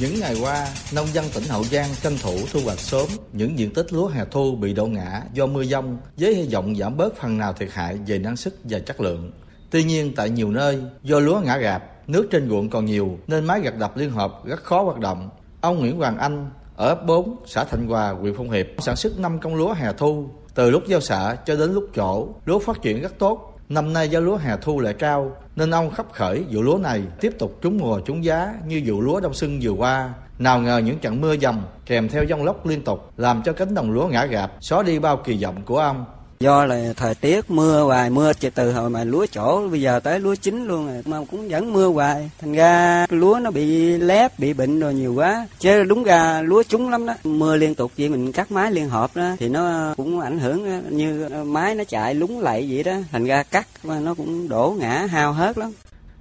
Những ngày qua, nông dân tỉnh Hậu Giang tranh thủ thu hoạch sớm những diện tích lúa hè thu bị đổ ngã do mưa dông với hy vọng giảm bớt phần nào thiệt hại về năng suất và chất lượng. Tuy nhiên tại nhiều nơi, do lúa ngã gạp, nước trên ruộng còn nhiều nên máy gặt đập liên hợp rất khó hoạt động. Ông Nguyễn Hoàng Anh ở ấp 4, xã Thạnh Hòa, huyện Phong Hiệp sản xuất 5 công lúa hè thu. Từ lúc giao xạ cho đến lúc chỗ, lúa phát triển rất tốt. Năm nay giá lúa hè thu lại cao, nên ông khắp khởi vụ lúa này tiếp tục trúng mùa trúng giá như vụ lúa đông xuân vừa qua. Nào ngờ những trận mưa dầm kèm theo dông lốc liên tục làm cho cánh đồng lúa ngã gạp, xóa đi bao kỳ vọng của ông. Do là thời tiết mưa hoài, mưa chỉ từ hồi mà lúa chỗ bây giờ tới lúa chín luôn rồi, mà cũng vẫn mưa hoài. Thành ra lúa nó bị lép, bị bệnh rồi nhiều quá. Chứ đúng ra lúa trúng lắm đó. Mưa liên tục vậy mình cắt máy liên hợp đó thì nó cũng ảnh hưởng ờ, như ờ, máy nó chạy lúng lạy vậy đó. Thành ra cắt mà nó cũng đổ ngã hao hớt lắm.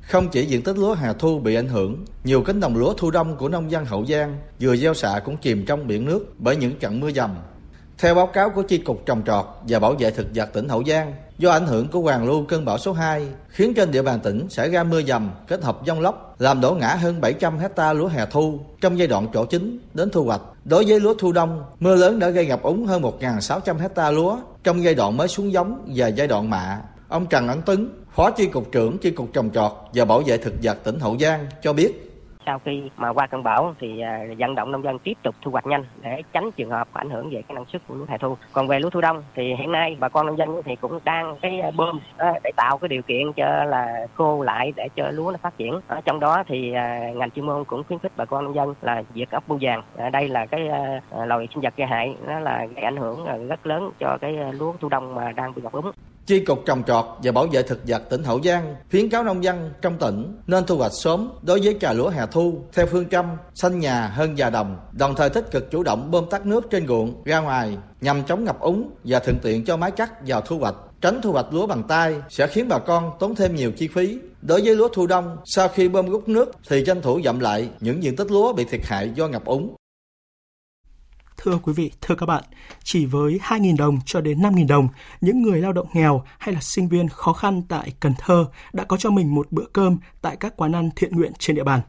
Không chỉ diện tích lúa hè thu bị ảnh hưởng, nhiều cánh đồng lúa thu đông của nông dân Hậu Giang vừa gieo xạ cũng chìm trong biển nước bởi những trận mưa dầm. Theo báo cáo của Chi cục Trồng trọt và Bảo vệ thực vật tỉnh Hậu Giang, do ảnh hưởng của hoàn lưu cơn bão số 2, khiến trên địa bàn tỉnh xảy ra mưa dầm kết hợp dông lốc, làm đổ ngã hơn 700 hecta lúa hè thu trong giai đoạn chỗ chính đến thu hoạch. Đối với lúa thu đông, mưa lớn đã gây ngập úng hơn 1.600 hecta lúa trong giai đoạn mới xuống giống và giai đoạn mạ. Ông Trần Ấn Tuấn, Phó Chi cục trưởng Chi cục Trồng trọt và Bảo vệ thực vật tỉnh Hậu Giang cho biết sau khi mà qua cơn bão thì à, vận động nông dân tiếp tục thu hoạch nhanh để tránh trường hợp ảnh hưởng về cái năng suất của lúa hè thu. Còn về lúa thu đông thì hiện nay bà con nông dân thì cũng đang cái à, bơm à, để tạo cái điều kiện cho là khô lại để cho lúa nó phát triển. Ở trong đó thì ngành chuyên môn cũng khuyến khích bà con nông dân là diệt ốc bươu vàng. Đây là cái loài sinh vật gây hại, nó là gây ảnh hưởng rất lớn cho cái lúa thu đông mà đang bị ngập úng. Chi cục trồng trọt và bảo vệ thực vật tỉnh Hậu Giang khuyến cáo nông dân trong tỉnh nên thu hoạch sớm đối với trà lúa hè thu theo phương châm xanh nhà hơn già đồng, đồng thời tích cực chủ động bơm tắt nước trên ruộng ra ngoài nhằm chống ngập úng và thuận tiện cho máy cắt vào thu hoạch. Tránh thu hoạch lúa bằng tay sẽ khiến bà con tốn thêm nhiều chi phí. Đối với lúa thu đông, sau khi bơm rút nước thì tranh thủ dặm lại những diện tích lúa bị thiệt hại do ngập úng. Thưa quý vị, thưa các bạn, chỉ với 2.000 đồng cho đến 5.000 đồng, những người lao động nghèo hay là sinh viên khó khăn tại Cần Thơ đã có cho mình một bữa cơm tại các quán ăn thiện nguyện trên địa bàn.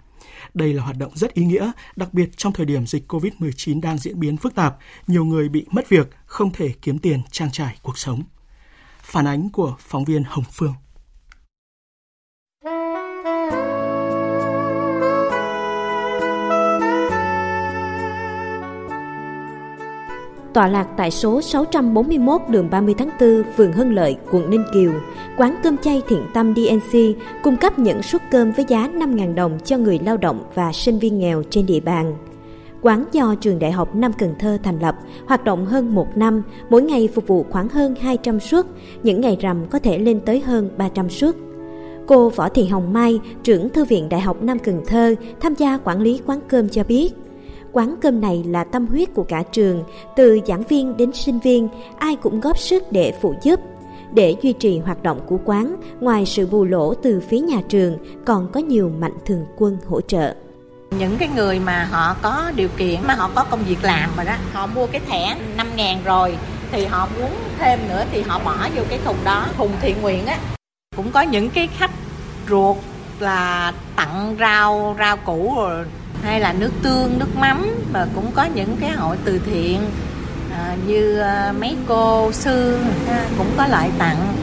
Đây là hoạt động rất ý nghĩa, đặc biệt trong thời điểm dịch COVID-19 đang diễn biến phức tạp, nhiều người bị mất việc, không thể kiếm tiền trang trải cuộc sống. Phản ánh của phóng viên Hồng Phương. Tọa lạc tại số 641 đường 30 tháng 4, phường Hưng Lợi, quận Ninh Kiều. Quán cơm chay Thiện Tâm DNC cung cấp những suất cơm với giá 5.000 đồng cho người lao động và sinh viên nghèo trên địa bàn. Quán do trường Đại học Nam Cần Thơ thành lập, hoạt động hơn một năm, mỗi ngày phục vụ khoảng hơn 200 suất, những ngày rằm có thể lên tới hơn 300 suất. Cô Võ Thị Hồng Mai, trưởng Thư viện Đại học Nam Cần Thơ, tham gia quản lý quán cơm cho biết – Quán cơm này là tâm huyết của cả trường, từ giảng viên đến sinh viên, ai cũng góp sức để phụ giúp. Để duy trì hoạt động của quán, ngoài sự bù lỗ từ phía nhà trường, còn có nhiều mạnh thường quân hỗ trợ những cái người mà họ có điều kiện mà họ có công việc làm rồi đó họ mua cái thẻ 5 ngàn rồi thì họ muốn thêm nữa thì họ bỏ vô cái thùng đó thùng thiện nguyện á cũng có những cái khách ruột là tặng rau rau củ rồi hay là nước tương nước mắm và cũng có những cái hội từ thiện à, như à, mấy cô sư à, cũng có lại tặng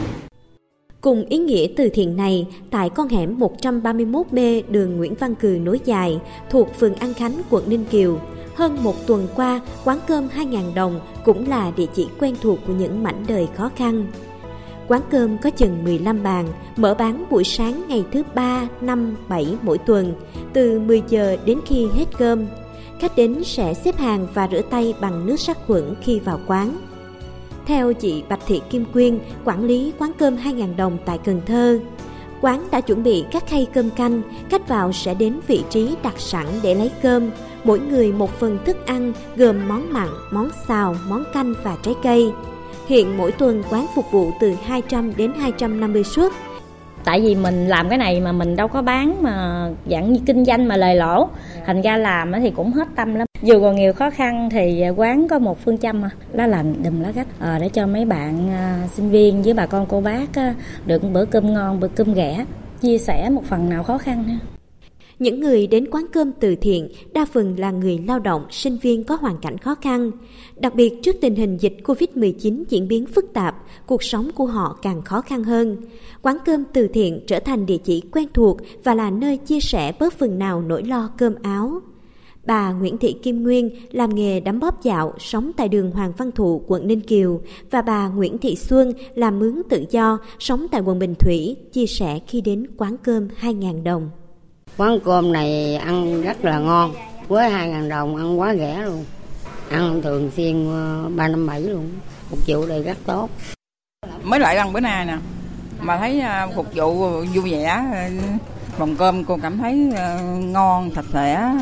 Cùng ý nghĩa từ thiện này, tại con hẻm 131B đường Nguyễn Văn Cừ nối dài, thuộc phường An Khánh, quận Ninh Kiều, hơn một tuần qua, quán cơm 2.000 đồng cũng là địa chỉ quen thuộc của những mảnh đời khó khăn. Quán cơm có chừng 15 bàn, mở bán buổi sáng ngày thứ ba, năm, bảy mỗi tuần, từ 10 giờ đến khi hết cơm. Khách đến sẽ xếp hàng và rửa tay bằng nước sát khuẩn khi vào quán. Theo chị Bạch Thị Kim Quyên, quản lý quán cơm 2.000 đồng tại Cần Thơ, quán đã chuẩn bị các khay cơm canh, khách vào sẽ đến vị trí đặt sẵn để lấy cơm, mỗi người một phần thức ăn gồm món mặn, món xào, món canh và trái cây. Hiện mỗi tuần quán phục vụ từ 200 đến 250 suất. Tại vì mình làm cái này mà mình đâu có bán mà dạng như kinh doanh mà lời lỗ. Thành ra làm thì cũng hết tâm lắm. Dù còn nhiều khó khăn thì quán có một phương châm đó làm đùm lá cách à, để cho mấy bạn à, sinh viên với bà con cô bác à, được bữa cơm ngon, bữa cơm rẻ chia sẻ một phần nào khó khăn. Những người đến quán cơm từ thiện đa phần là người lao động, sinh viên có hoàn cảnh khó khăn. Đặc biệt trước tình hình dịch Covid-19 diễn biến phức tạp, cuộc sống của họ càng khó khăn hơn. Quán cơm từ thiện trở thành địa chỉ quen thuộc và là nơi chia sẻ bớt phần nào nỗi lo cơm áo. Bà Nguyễn Thị Kim Nguyên làm nghề đấm bóp dạo, sống tại đường Hoàng Văn Thụ, quận Ninh Kiều và bà Nguyễn Thị Xuân làm mướn tự do, sống tại quận Bình Thủy, chia sẻ khi đến quán cơm 2.000 đồng. Quán cơm này ăn rất là ngon, với 2.000 đồng ăn quá rẻ luôn. Ăn thường xuyên 357 ờ, luôn, phục vụ đây rất tốt. Mới lại lần bữa nay nè, mà thấy à, phục vụ vui vẻ, phòng cơm cô cảm thấy ngon, sạch sẽ,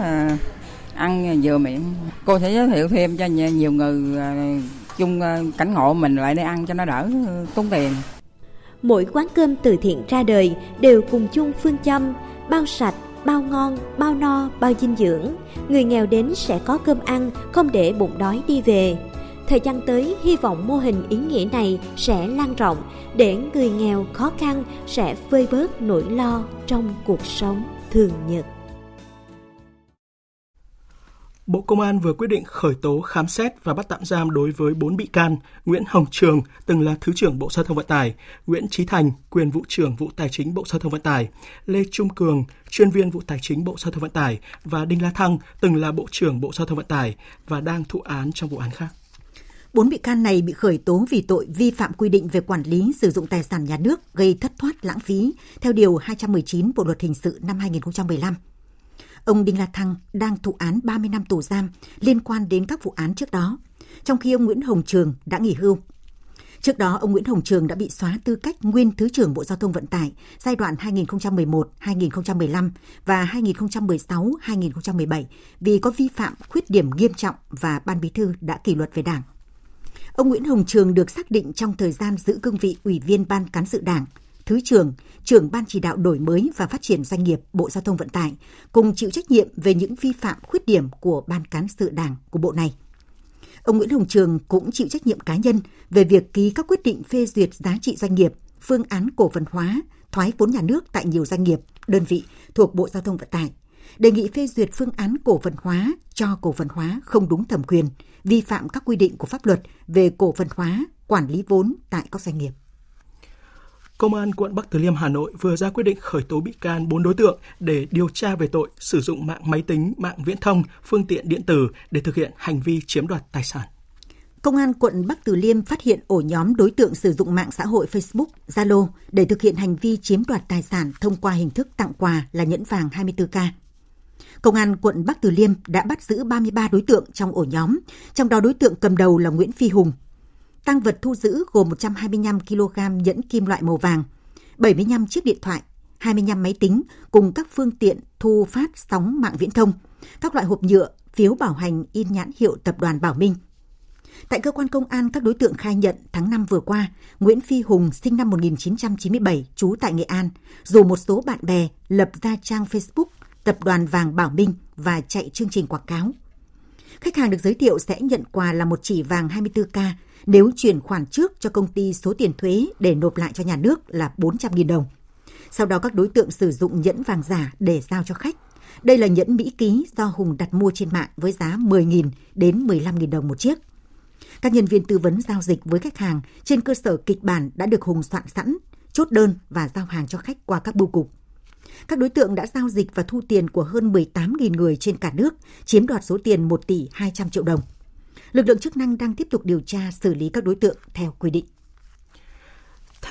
ăn vừa miệng. Cô sẽ giới thiệu thêm cho nhiều người chung cảnh ngộ mình lại để ăn cho nó đỡ tốn tiền. Mỗi quán cơm từ thiện ra đời đều cùng chung phương châm bao sạch, bao ngon, bao no, bao dinh dưỡng. Người nghèo đến sẽ có cơm ăn, không để bụng đói đi về. Thời gian tới, hy vọng mô hình ý nghĩa này sẽ lan rộng để người nghèo khó khăn sẽ vơi bớt nỗi lo trong cuộc sống thường nhật. Bộ Công an vừa quyết định khởi tố khám xét và bắt tạm giam đối với 4 bị can Nguyễn Hồng Trường, từng là Thứ trưởng Bộ Giao thông Vận tải, Nguyễn Trí Thành, quyền vụ trưởng vụ Tài chính Bộ Giao thông Vận tải, Lê Trung Cường, chuyên viên vụ Tài chính Bộ Giao thông Vận tải và Đinh La Thăng, từng là Bộ trưởng Bộ Giao thông Vận tải và đang thụ án trong vụ án khác. Bốn bị can này bị khởi tố vì tội vi phạm quy định về quản lý sử dụng tài sản nhà nước gây thất thoát lãng phí theo Điều 219 Bộ Luật Hình sự năm 2015. Ông Đinh La Thăng đang thụ án 30 năm tù giam liên quan đến các vụ án trước đó, trong khi ông Nguyễn Hồng Trường đã nghỉ hưu. Trước đó, ông Nguyễn Hồng Trường đã bị xóa tư cách nguyên Thứ trưởng Bộ Giao thông Vận tải giai đoạn 2011-2015 và 2016-2017 vì có vi phạm khuyết điểm nghiêm trọng và Ban Bí thư đã kỷ luật về Đảng. Ông Nguyễn Hồng Trường được xác định trong thời gian giữ cương vị Ủy viên Ban Cán sự Đảng, Thứ trưởng, trưởng Ban chỉ đạo đổi mới và phát triển doanh nghiệp Bộ Giao thông Vận tải, cùng chịu trách nhiệm về những vi phạm khuyết điểm của Ban cán sự Đảng của Bộ này. Ông Nguyễn Hồng Trường cũng chịu trách nhiệm cá nhân về việc ký các quyết định phê duyệt giá trị doanh nghiệp, phương án cổ phần hóa, thoái vốn nhà nước tại nhiều doanh nghiệp, đơn vị thuộc Bộ Giao thông Vận tải, đề nghị phê duyệt phương án cổ phần hóa cho cổ phần hóa không đúng thẩm quyền, vi phạm các quy định của pháp luật về cổ phần hóa, quản lý vốn tại các doanh nghiệp. Công an quận Bắc Từ Liêm Hà Nội vừa ra quyết định khởi tố bị can 4 đối tượng để điều tra về tội sử dụng mạng máy tính, mạng viễn thông, phương tiện điện tử để thực hiện hành vi chiếm đoạt tài sản. Công an quận Bắc Từ Liêm phát hiện ổ nhóm đối tượng sử dụng mạng xã hội Facebook, Zalo để thực hiện hành vi chiếm đoạt tài sản thông qua hình thức tặng quà là nhẫn vàng 24K. Công an quận Bắc Từ Liêm đã bắt giữ 33 đối tượng trong ổ nhóm, trong đó đối tượng cầm đầu là Nguyễn Phi Hùng, Tăng vật thu giữ gồm 125 kg nhẫn kim loại màu vàng, 75 chiếc điện thoại, 25 máy tính cùng các phương tiện thu phát sóng mạng viễn thông, các loại hộp nhựa, phiếu bảo hành in nhãn hiệu tập đoàn Bảo Minh. Tại cơ quan công an, các đối tượng khai nhận tháng 5 vừa qua, Nguyễn Phi Hùng sinh năm 1997, trú tại Nghệ An, dù một số bạn bè lập ra trang Facebook tập đoàn vàng Bảo Minh và chạy chương trình quảng cáo. Khách hàng được giới thiệu sẽ nhận quà là một chỉ vàng 24K nếu chuyển khoản trước cho công ty số tiền thuế để nộp lại cho nhà nước là 400.000 đồng. Sau đó các đối tượng sử dụng nhẫn vàng giả để giao cho khách. Đây là nhẫn Mỹ ký do Hùng đặt mua trên mạng với giá 10.000 đến 15.000 đồng một chiếc. Các nhân viên tư vấn giao dịch với khách hàng trên cơ sở kịch bản đã được Hùng soạn sẵn, chốt đơn và giao hàng cho khách qua các bưu cục. Các đối tượng đã giao dịch và thu tiền của hơn 18.000 người trên cả nước, chiếm đoạt số tiền 1 tỷ 200 triệu đồng lực lượng chức năng đang tiếp tục điều tra xử lý các đối tượng theo quy định.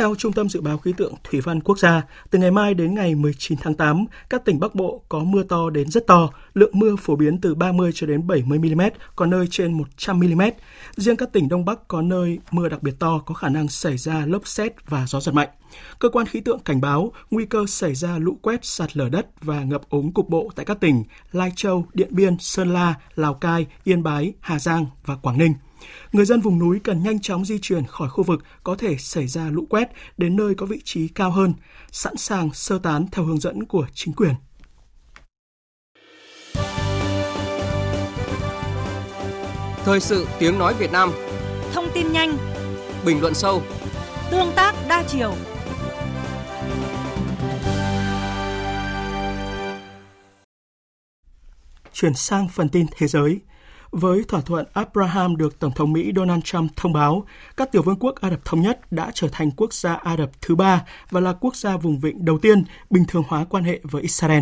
Theo Trung tâm Dự báo Khí tượng Thủy văn Quốc gia, từ ngày mai đến ngày 19 tháng 8, các tỉnh Bắc Bộ có mưa to đến rất to, lượng mưa phổ biến từ 30 cho đến 70 mm, có nơi trên 100 mm. Riêng các tỉnh Đông Bắc có nơi mưa đặc biệt to có khả năng xảy ra lốc xét và gió giật mạnh. Cơ quan khí tượng cảnh báo nguy cơ xảy ra lũ quét, sạt lở đất và ngập úng cục bộ tại các tỉnh Lai Châu, Điện Biên, Sơn La, Lào Cai, Yên Bái, Hà Giang và Quảng Ninh. Người dân vùng núi cần nhanh chóng di chuyển khỏi khu vực có thể xảy ra lũ quét đến nơi có vị trí cao hơn, sẵn sàng sơ tán theo hướng dẫn của chính quyền. Thời sự tiếng nói Việt Nam Thông tin nhanh Bình luận sâu Tương tác đa chiều Chuyển sang phần tin thế giới. Với thỏa thuận Abraham được Tổng thống Mỹ Donald Trump thông báo, các tiểu vương quốc Ả Rập Thống Nhất đã trở thành quốc gia Ả Rập thứ ba và là quốc gia vùng vịnh đầu tiên bình thường hóa quan hệ với Israel.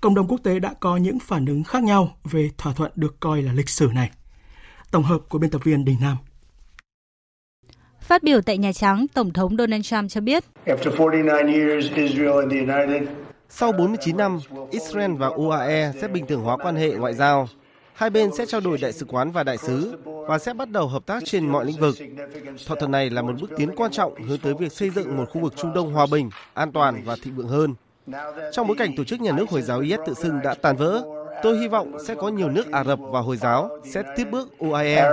Cộng đồng quốc tế đã có những phản ứng khác nhau về thỏa thuận được coi là lịch sử này. Tổng hợp của biên tập viên Đình Nam. Phát biểu tại Nhà Trắng, Tổng thống Donald Trump cho biết, sau 49 năm, Israel và UAE sẽ bình thường hóa quan hệ ngoại giao Hai bên sẽ trao đổi đại sứ quán và đại sứ và sẽ bắt đầu hợp tác trên mọi lĩnh vực. Thỏa thuận này là một bước tiến quan trọng hướng tới việc xây dựng một khu vực Trung Đông hòa bình, an toàn và thịnh vượng hơn. Trong bối cảnh tổ chức nhà nước Hồi giáo IS tự xưng đã tàn vỡ, tôi hy vọng sẽ có nhiều nước Ả Rập và Hồi giáo sẽ tiếp bước UAE.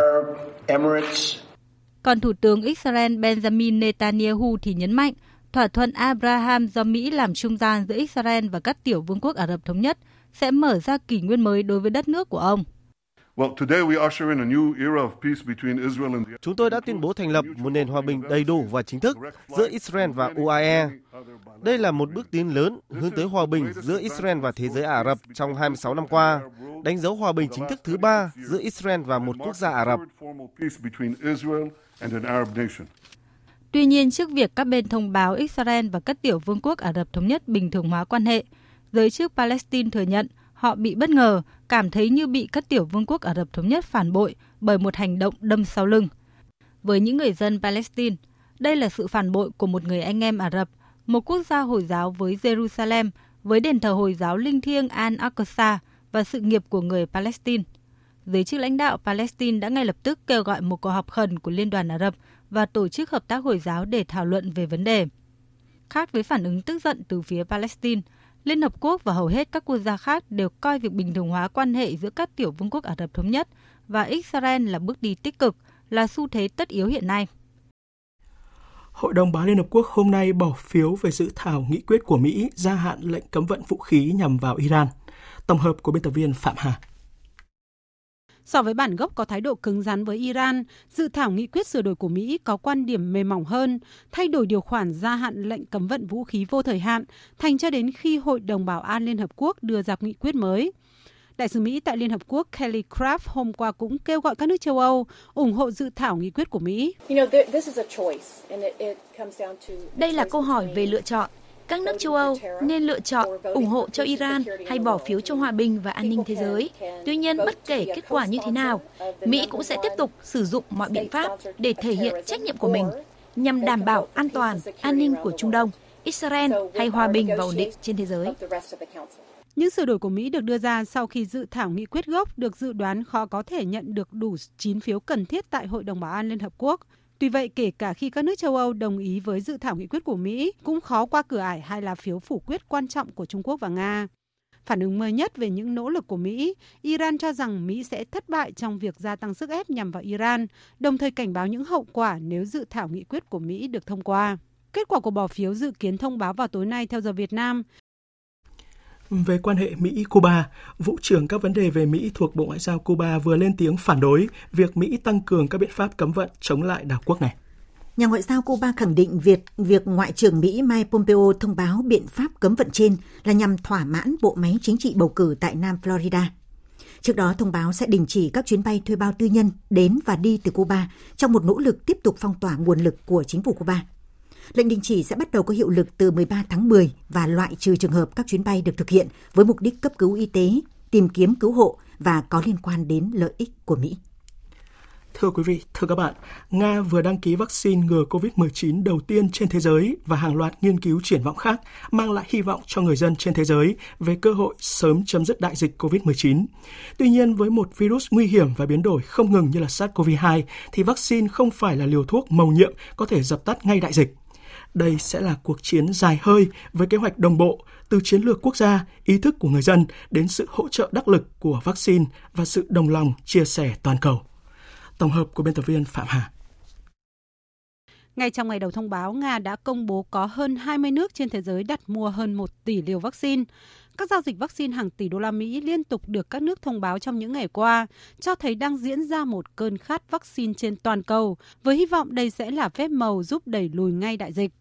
Còn Thủ tướng Israel Benjamin Netanyahu thì nhấn mạnh thỏa thuận Abraham do Mỹ làm trung gian giữa Israel và các tiểu vương quốc Ả Rập Thống Nhất sẽ mở ra kỷ nguyên mới đối với đất nước của ông. Chúng tôi đã tuyên bố thành lập một nền hòa bình đầy đủ và chính thức giữa Israel và UAE. Đây là một bước tiến lớn hướng tới hòa bình giữa Israel và thế giới Ả Rập trong 26 năm qua, đánh dấu hòa bình chính thức thứ ba giữa Israel và một quốc gia Ả Rập. Tuy nhiên, trước việc các bên thông báo Israel và các tiểu vương quốc Ả Rập Thống Nhất bình thường hóa quan hệ, giới chức Palestine thừa nhận họ bị bất ngờ, cảm thấy như bị các tiểu vương quốc Ả Rập Thống Nhất phản bội bởi một hành động đâm sau lưng. Với những người dân Palestine, đây là sự phản bội của một người anh em Ả Rập, một quốc gia Hồi giáo với Jerusalem, với đền thờ Hồi giáo linh thiêng Al-Aqsa và sự nghiệp của người Palestine. Giới chức lãnh đạo Palestine đã ngay lập tức kêu gọi một cuộc họp khẩn của Liên đoàn Ả Rập và tổ chức hợp tác Hồi giáo để thảo luận về vấn đề. Khác với phản ứng tức giận từ phía Palestine, Liên Hợp Quốc và hầu hết các quốc gia khác đều coi việc bình thường hóa quan hệ giữa các tiểu vương quốc Ả Rập Thống Nhất và Israel là bước đi tích cực, là xu thế tất yếu hiện nay. Hội đồng Bảo Liên Hợp Quốc hôm nay bỏ phiếu về dự thảo nghị quyết của Mỹ gia hạn lệnh cấm vận vũ khí nhằm vào Iran. Tổng hợp của biên tập viên Phạm Hà. So với bản gốc có thái độ cứng rắn với Iran, dự thảo nghị quyết sửa đổi của Mỹ có quan điểm mềm mỏng hơn, thay đổi điều khoản gia hạn lệnh cấm vận vũ khí vô thời hạn, thành cho đến khi Hội đồng Bảo an Liên Hợp Quốc đưa ra nghị quyết mới. Đại sứ Mỹ tại Liên Hợp Quốc Kelly Craft hôm qua cũng kêu gọi các nước châu Âu ủng hộ dự thảo nghị quyết của Mỹ. Đây là câu hỏi về lựa chọn các nước châu Âu nên lựa chọn ủng hộ cho Iran hay bỏ phiếu cho hòa bình và an ninh thế giới. Tuy nhiên, bất kể kết quả như thế nào, Mỹ cũng sẽ tiếp tục sử dụng mọi biện pháp để thể hiện trách nhiệm của mình nhằm đảm bảo an toàn, an ninh của Trung Đông, Israel hay hòa bình và ổn định trên thế giới. Những sửa đổi của Mỹ được đưa ra sau khi dự thảo nghị quyết gốc được dự đoán khó có thể nhận được đủ 9 phiếu cần thiết tại Hội đồng Bảo an Liên Hợp Quốc. Tuy vậy, kể cả khi các nước châu Âu đồng ý với dự thảo nghị quyết của Mỹ, cũng khó qua cửa ải hai là phiếu phủ quyết quan trọng của Trung Quốc và Nga. Phản ứng mới nhất về những nỗ lực của Mỹ, Iran cho rằng Mỹ sẽ thất bại trong việc gia tăng sức ép nhằm vào Iran, đồng thời cảnh báo những hậu quả nếu dự thảo nghị quyết của Mỹ được thông qua. Kết quả của bỏ phiếu dự kiến thông báo vào tối nay theo giờ Việt Nam. Về quan hệ Mỹ-Cuba, Vụ trưởng các vấn đề về Mỹ thuộc Bộ Ngoại giao Cuba vừa lên tiếng phản đối việc Mỹ tăng cường các biện pháp cấm vận chống lại đảo quốc này. Nhà ngoại giao Cuba khẳng định việc việc Ngoại trưởng Mỹ Mike Pompeo thông báo biện pháp cấm vận trên là nhằm thỏa mãn bộ máy chính trị bầu cử tại Nam Florida. Trước đó, thông báo sẽ đình chỉ các chuyến bay thuê bao tư nhân đến và đi từ Cuba trong một nỗ lực tiếp tục phong tỏa nguồn lực của chính phủ Cuba. Lệnh đình chỉ sẽ bắt đầu có hiệu lực từ 13 tháng 10 và loại trừ trường hợp các chuyến bay được thực hiện với mục đích cấp cứu y tế, tìm kiếm cứu hộ và có liên quan đến lợi ích của Mỹ. Thưa quý vị, thưa các bạn, Nga vừa đăng ký vaccine ngừa COVID-19 đầu tiên trên thế giới và hàng loạt nghiên cứu triển vọng khác mang lại hy vọng cho người dân trên thế giới về cơ hội sớm chấm dứt đại dịch COVID-19. Tuy nhiên, với một virus nguy hiểm và biến đổi không ngừng như là SARS-CoV-2, thì vaccine không phải là liều thuốc màu nhiệm có thể dập tắt ngay đại dịch. Đây sẽ là cuộc chiến dài hơi với kế hoạch đồng bộ từ chiến lược quốc gia, ý thức của người dân đến sự hỗ trợ đắc lực của vaccine và sự đồng lòng chia sẻ toàn cầu. Tổng hợp của biên tập viên Phạm Hà. Ngay trong ngày đầu thông báo, Nga đã công bố có hơn 20 nước trên thế giới đặt mua hơn 1 tỷ liều vaccine. Các giao dịch vaccine hàng tỷ đô la Mỹ liên tục được các nước thông báo trong những ngày qua, cho thấy đang diễn ra một cơn khát vaccine trên toàn cầu, với hy vọng đây sẽ là phép màu giúp đẩy lùi ngay đại dịch.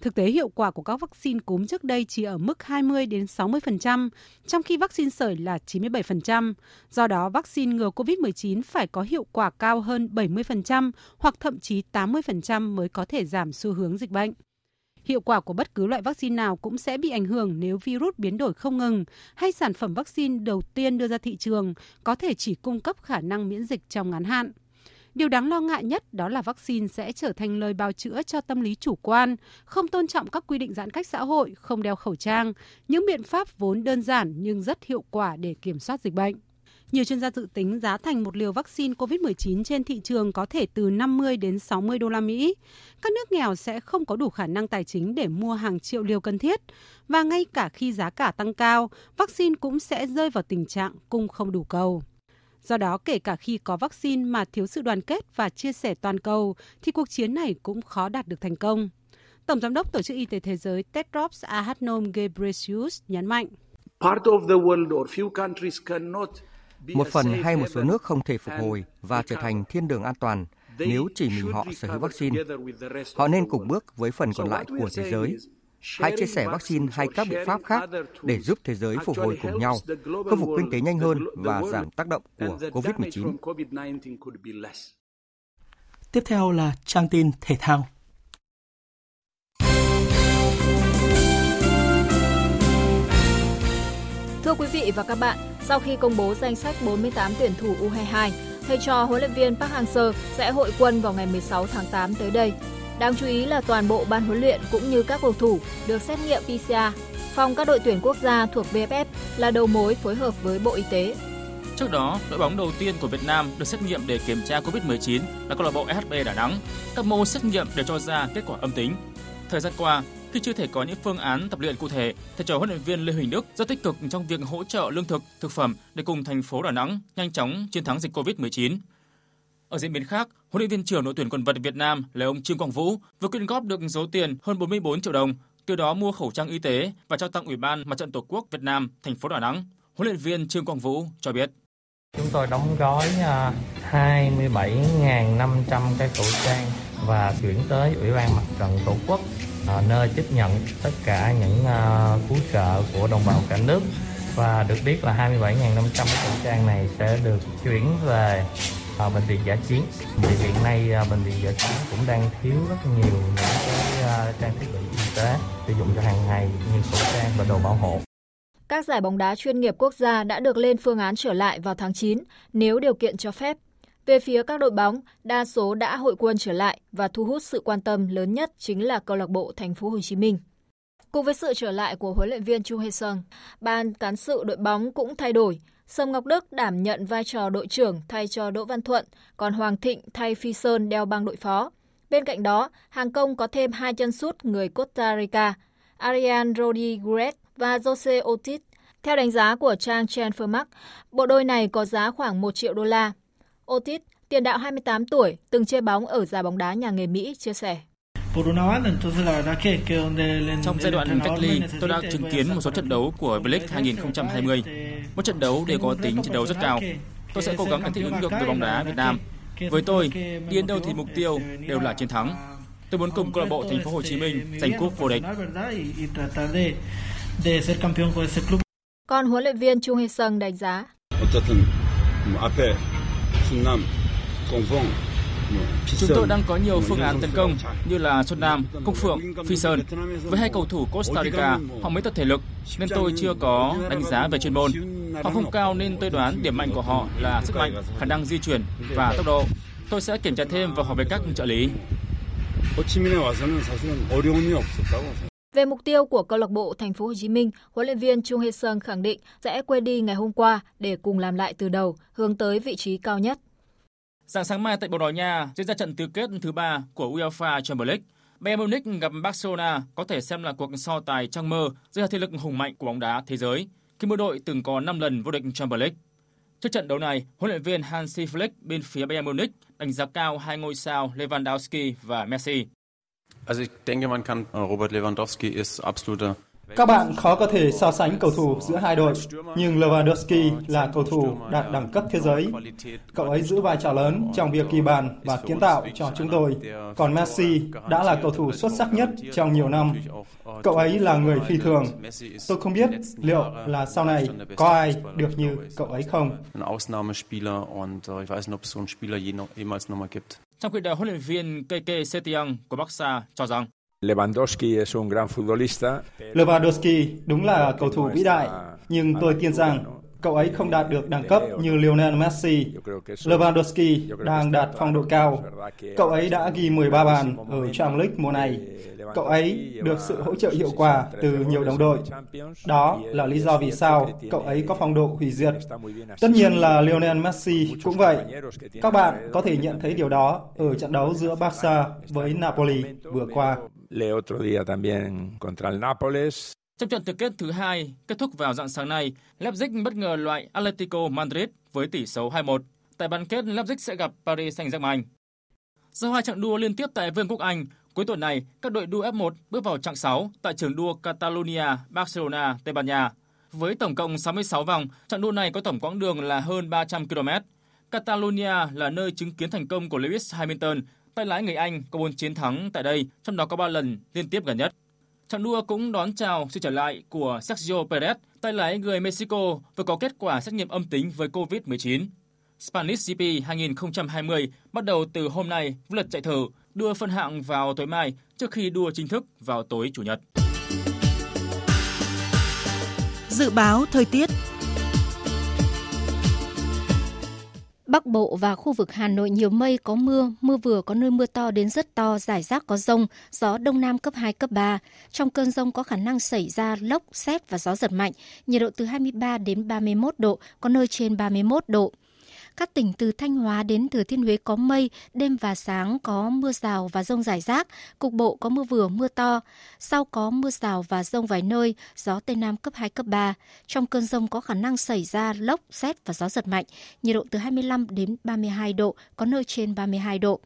Thực tế hiệu quả của các vaccine cúm trước đây chỉ ở mức 20 đến 60%, trong khi vaccine sởi là 97%. Do đó, vaccine ngừa COVID-19 phải có hiệu quả cao hơn 70% hoặc thậm chí 80% mới có thể giảm xu hướng dịch bệnh. Hiệu quả của bất cứ loại vaccine nào cũng sẽ bị ảnh hưởng nếu virus biến đổi không ngừng hay sản phẩm vaccine đầu tiên đưa ra thị trường có thể chỉ cung cấp khả năng miễn dịch trong ngắn hạn. Điều đáng lo ngại nhất đó là vaccine sẽ trở thành lời bào chữa cho tâm lý chủ quan, không tôn trọng các quy định giãn cách xã hội, không đeo khẩu trang, những biện pháp vốn đơn giản nhưng rất hiệu quả để kiểm soát dịch bệnh. Nhiều chuyên gia dự tính giá thành một liều vaccine COVID-19 trên thị trường có thể từ 50 đến 60 đô la Mỹ. Các nước nghèo sẽ không có đủ khả năng tài chính để mua hàng triệu liều cần thiết và ngay cả khi giá cả tăng cao, vaccine cũng sẽ rơi vào tình trạng cung không đủ cầu. Do đó, kể cả khi có vaccine mà thiếu sự đoàn kết và chia sẻ toàn cầu, thì cuộc chiến này cũng khó đạt được thành công. Tổng Giám đốc Tổ chức Y tế Thế giới Tedros Adhanom Ghebreyesus nhấn mạnh. Một phần hay một số nước không thể phục hồi và trở thành thiên đường an toàn nếu chỉ mình họ sở hữu vaccine. Họ nên cùng bước với phần còn lại của thế giới. Hãy chia sẻ vaccine hay các biện pháp khác để giúp thế giới phục hồi cùng nhau, khôi phục kinh tế nhanh hơn và giảm tác động của COVID-19. Tiếp theo là trang tin thể thao. Thưa quý vị và các bạn, sau khi công bố danh sách 48 tuyển thủ U22, thầy trò huấn luyện viên Park Hang-seo sẽ hội quân vào ngày 16 tháng 8 tới đây. Đáng chú ý là toàn bộ ban huấn luyện cũng như các cầu thủ được xét nghiệm PCR. Phòng các đội tuyển quốc gia thuộc VFF là đầu mối phối hợp với Bộ Y tế. Trước đó, đội bóng đầu tiên của Việt Nam được xét nghiệm để kiểm tra COVID-19 là câu lạc bộ SHB Đà Nẵng. Các mô xét nghiệm đều cho ra kết quả âm tính. Thời gian qua, khi chưa thể có những phương án tập luyện cụ thể, thầy trò huấn luyện viên Lê Huỳnh Đức rất tích cực trong việc hỗ trợ lương thực, thực phẩm để cùng thành phố Đà Nẵng nhanh chóng chiến thắng dịch Covid-19. Ở diễn biến khác, huấn luyện viên trưởng đội tuyển quần vợt Việt Nam là ông Trương Quang Vũ vừa quyên góp được số tiền hơn 44 triệu đồng, từ đó mua khẩu trang y tế và trao tặng Ủy ban Mặt trận Tổ quốc Việt Nam thành phố Đà Nẵng. Huấn luyện viên Trương Quang Vũ cho biết. Chúng tôi đóng gói à, 27.500 cái khẩu trang và chuyển tới Ủy ban Mặt trận Tổ quốc à, nơi tiếp nhận tất cả những à, cứu trợ của đồng bào cả nước và được biết là 27.500 cái khẩu trang này sẽ được chuyển về à, bệnh viện giả chiến. Thì hiện nay à, bệnh viện giả chiến cũng đang thiếu rất nhiều những cái à, trang thiết bị y tế sử dụng cho hàng ngày như khẩu trang và đồ bảo hộ. Các giải bóng đá chuyên nghiệp quốc gia đã được lên phương án trở lại vào tháng 9 nếu điều kiện cho phép. Về phía các đội bóng, đa số đã hội quân trở lại và thu hút sự quan tâm lớn nhất chính là câu lạc bộ Thành phố Hồ Chí Minh. Cùng với sự trở lại của huấn luyện viên Chu Hê Sung, ban cán sự đội bóng cũng thay đổi. Sâm Ngọc Đức đảm nhận vai trò đội trưởng thay cho Đỗ Văn Thuận, còn Hoàng Thịnh thay Phi Sơn đeo băng đội phó. Bên cạnh đó, hàng công có thêm hai chân sút người Costa Rica, Arian Rodriguez và Jose Ortiz. Theo đánh giá của trang Transfermarkt, bộ đôi này có giá khoảng 1 triệu đô la. Ortiz, tiền đạo 28 tuổi, từng chơi bóng ở giải bóng đá nhà nghề Mỹ, chia sẻ. Trong giai đoạn cách ly, tôi đã chứng kiến một số trận đấu của V-League 2020. Mỗi trận đấu đều có tính chiến đấu rất cao. Tôi sẽ cố gắng để thích ứng được với bóng đá Việt Nam. Với tôi, đi đến đâu thì mục tiêu đều là chiến thắng. Tôi muốn cùng câu lạc bộ Thành phố Hồ Chí Minh giành cúp vô địch. Còn huấn luyện viên Chung Hae Sung đánh giá. Chúng tôi đang có nhiều phương án tấn công như là Xuân Nam, Công Phượng, Phi Sơn. Với hai cầu thủ Costa Rica, họ mới tập thể lực nên tôi chưa có đánh giá về chuyên môn. Họ không cao nên tôi đoán điểm mạnh của họ là sức mạnh, khả năng di chuyển và tốc độ. Tôi sẽ kiểm tra thêm và hỏi về các trợ lý. Về mục tiêu của câu lạc bộ Thành phố Hồ Chí Minh, huấn luyện viên Chung Hae Sung khẳng định sẽ quên đi ngày hôm qua để cùng làm lại từ đầu, hướng tới vị trí cao nhất. Sáng sáng mai tại Bồ Đào Nha diễn ra trận tứ kết thứ ba của UEFA Champions League. Bayern Munich gặp Barcelona có thể xem là cuộc so tài trong mơ giữa thế lực hùng mạnh của bóng đá thế giới, khi mỗi đội từng có 5 lần vô địch Champions League. Trước trận đấu này, huấn luyện viên Hansi Flick bên phía Bayern Munich đánh giá cao hai ngôi sao Lewandowski và Messi. Also ich denke, man kann äh, Robert Lewandowski ist absoluter các bạn khó có thể so sánh cầu thủ giữa hai đội, nhưng Lewandowski là cầu thủ đạt đẳng cấp thế giới. Cậu ấy giữ vai trò lớn trong việc ghi bàn và kiến tạo cho chúng tôi. Còn Messi đã là cầu thủ xuất sắc nhất trong nhiều năm. Cậu ấy là người phi thường. Tôi không biết liệu là sau này có ai được như cậu ấy không. Trong khi đó, huấn luyện viên Keke Setiang của Barca cho rằng Lewandowski es un gran futbolista. Lewandowski đúng là cầu thủ vĩ đại, nhưng tôi tin rằng cậu ấy không đạt được đẳng cấp như Lionel Messi. Lewandowski đang đạt phong độ cao. Cậu ấy đã ghi 13 bàn ở Champions League mùa này. Cậu ấy được sự hỗ trợ hiệu quả từ nhiều đồng đội. Đó là lý do vì sao cậu ấy có phong độ hủy diệt. Tất nhiên là Lionel Messi cũng vậy. Các bạn có thể nhận thấy điều đó ở trận đấu giữa Barca với Napoli vừa qua. Trong trận tứ kết thứ hai kết thúc vào dạng sáng nay, Leipzig bất ngờ loại Atletico Madrid với tỷ số 2-1. Tại bán kết, Leipzig sẽ gặp Paris Saint-Germain. Sau hai trận đua liên tiếp tại Vương quốc Anh, cuối tuần này các đội đua F1 bước vào chặng 6 tại trường đua Catalonia, Barcelona, Tây Ban Nha. Với tổng cộng 66 vòng, trận đua này có tổng quãng đường là hơn 300 km. Catalonia là nơi chứng kiến thành công của Lewis Hamilton, tay lái người Anh có 4 chiến thắng tại đây, trong đó có 3 lần liên tiếp gần nhất. Trận đua cũng đón chào sự trở lại của Sergio Perez, tay lái người Mexico vừa có kết quả xét nghiệm âm tính với COVID-19. Spanish GP 2020 bắt đầu từ hôm nay với lượt chạy thử, đua phân hạng vào tối mai trước khi đua chính thức vào tối Chủ nhật. Dự báo thời tiết Bắc Bộ và khu vực Hà Nội nhiều mây, có mưa, mưa vừa có nơi mưa to đến rất to, rải rác có rông, gió Đông Nam cấp 2, cấp 3. Trong cơn rông có khả năng xảy ra lốc, xét và gió giật mạnh, nhiệt độ từ 23 đến 31 độ, có nơi trên 31 độ. Các tỉnh từ Thanh Hóa đến Thừa Thiên Huế có mây, đêm và sáng có mưa rào và rông rải rác, cục bộ có mưa vừa mưa to. Sau có mưa rào và rông vài nơi, gió Tây Nam cấp 2, cấp 3. Trong cơn rông có khả năng xảy ra lốc, xét và gió giật mạnh, nhiệt độ từ 25 đến 32 độ, có nơi trên 32 độ.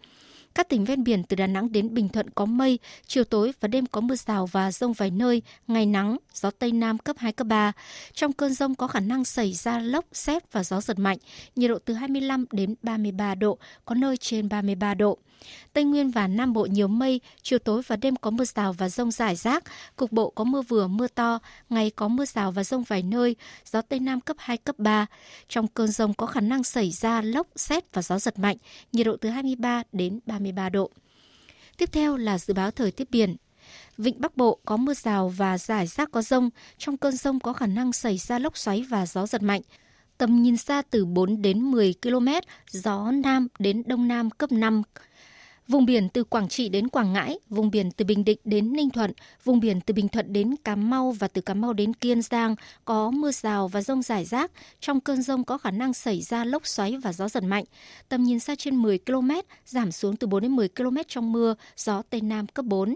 Các tỉnh ven biển từ Đà Nẵng đến Bình Thuận có mây, chiều tối và đêm có mưa rào và rông vài nơi, ngày nắng, gió Tây Nam cấp 2, cấp 3. Trong cơn rông có khả năng xảy ra lốc, xét và gió giật mạnh, nhiệt độ từ 25 đến 33 độ, có nơi trên 33 độ. Tây Nguyên và Nam Bộ nhiều mây, chiều tối và đêm có mưa rào và rông rải rác, cục bộ có mưa vừa mưa to, ngày có mưa rào và rông vài nơi, gió Tây Nam cấp 2, cấp 3. Trong cơn rông có khả năng xảy ra lốc, xét và gió giật mạnh, nhiệt độ từ 23 đến 33 độ. Tiếp theo là dự báo thời tiết biển. Vịnh Bắc Bộ có mưa rào và rải rác có rông. Trong cơn rông có khả năng xảy ra lốc xoáy và gió giật mạnh. Tầm nhìn xa từ 4 đến 10 km, gió Nam đến Đông Nam cấp 5, Vùng biển từ Quảng Trị đến Quảng Ngãi, vùng biển từ Bình Định đến Ninh Thuận, vùng biển từ Bình Thuận đến Cà Mau và từ Cà Mau đến Kiên Giang có mưa rào và rông rải rác. Trong cơn rông có khả năng xảy ra lốc xoáy và gió giật mạnh. Tầm nhìn xa trên 10 km, giảm xuống từ 4 đến 10 km trong mưa, gió Tây Nam cấp 4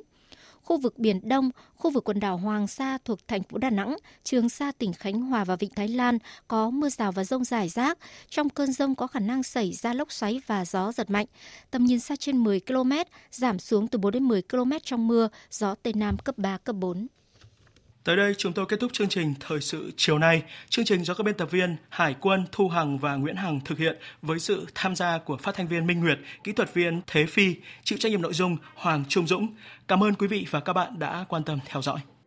khu vực Biển Đông, khu vực quần đảo Hoàng Sa thuộc thành phố Đà Nẵng, Trường Sa tỉnh Khánh Hòa và Vịnh Thái Lan có mưa rào và rông rải rác. Trong cơn rông có khả năng xảy ra lốc xoáy và gió giật mạnh. Tầm nhìn xa trên 10 km, giảm xuống từ 4 đến 10 km trong mưa, gió Tây Nam cấp 3, cấp 4. Tới đây chúng tôi kết thúc chương trình Thời sự chiều nay. Chương trình do các biên tập viên Hải quân, Thu Hằng và Nguyễn Hằng thực hiện với sự tham gia của phát thanh viên Minh Nguyệt, kỹ thuật viên Thế Phi, chịu trách nhiệm nội dung Hoàng Trung Dũng. Cảm ơn quý vị và các bạn đã quan tâm theo dõi.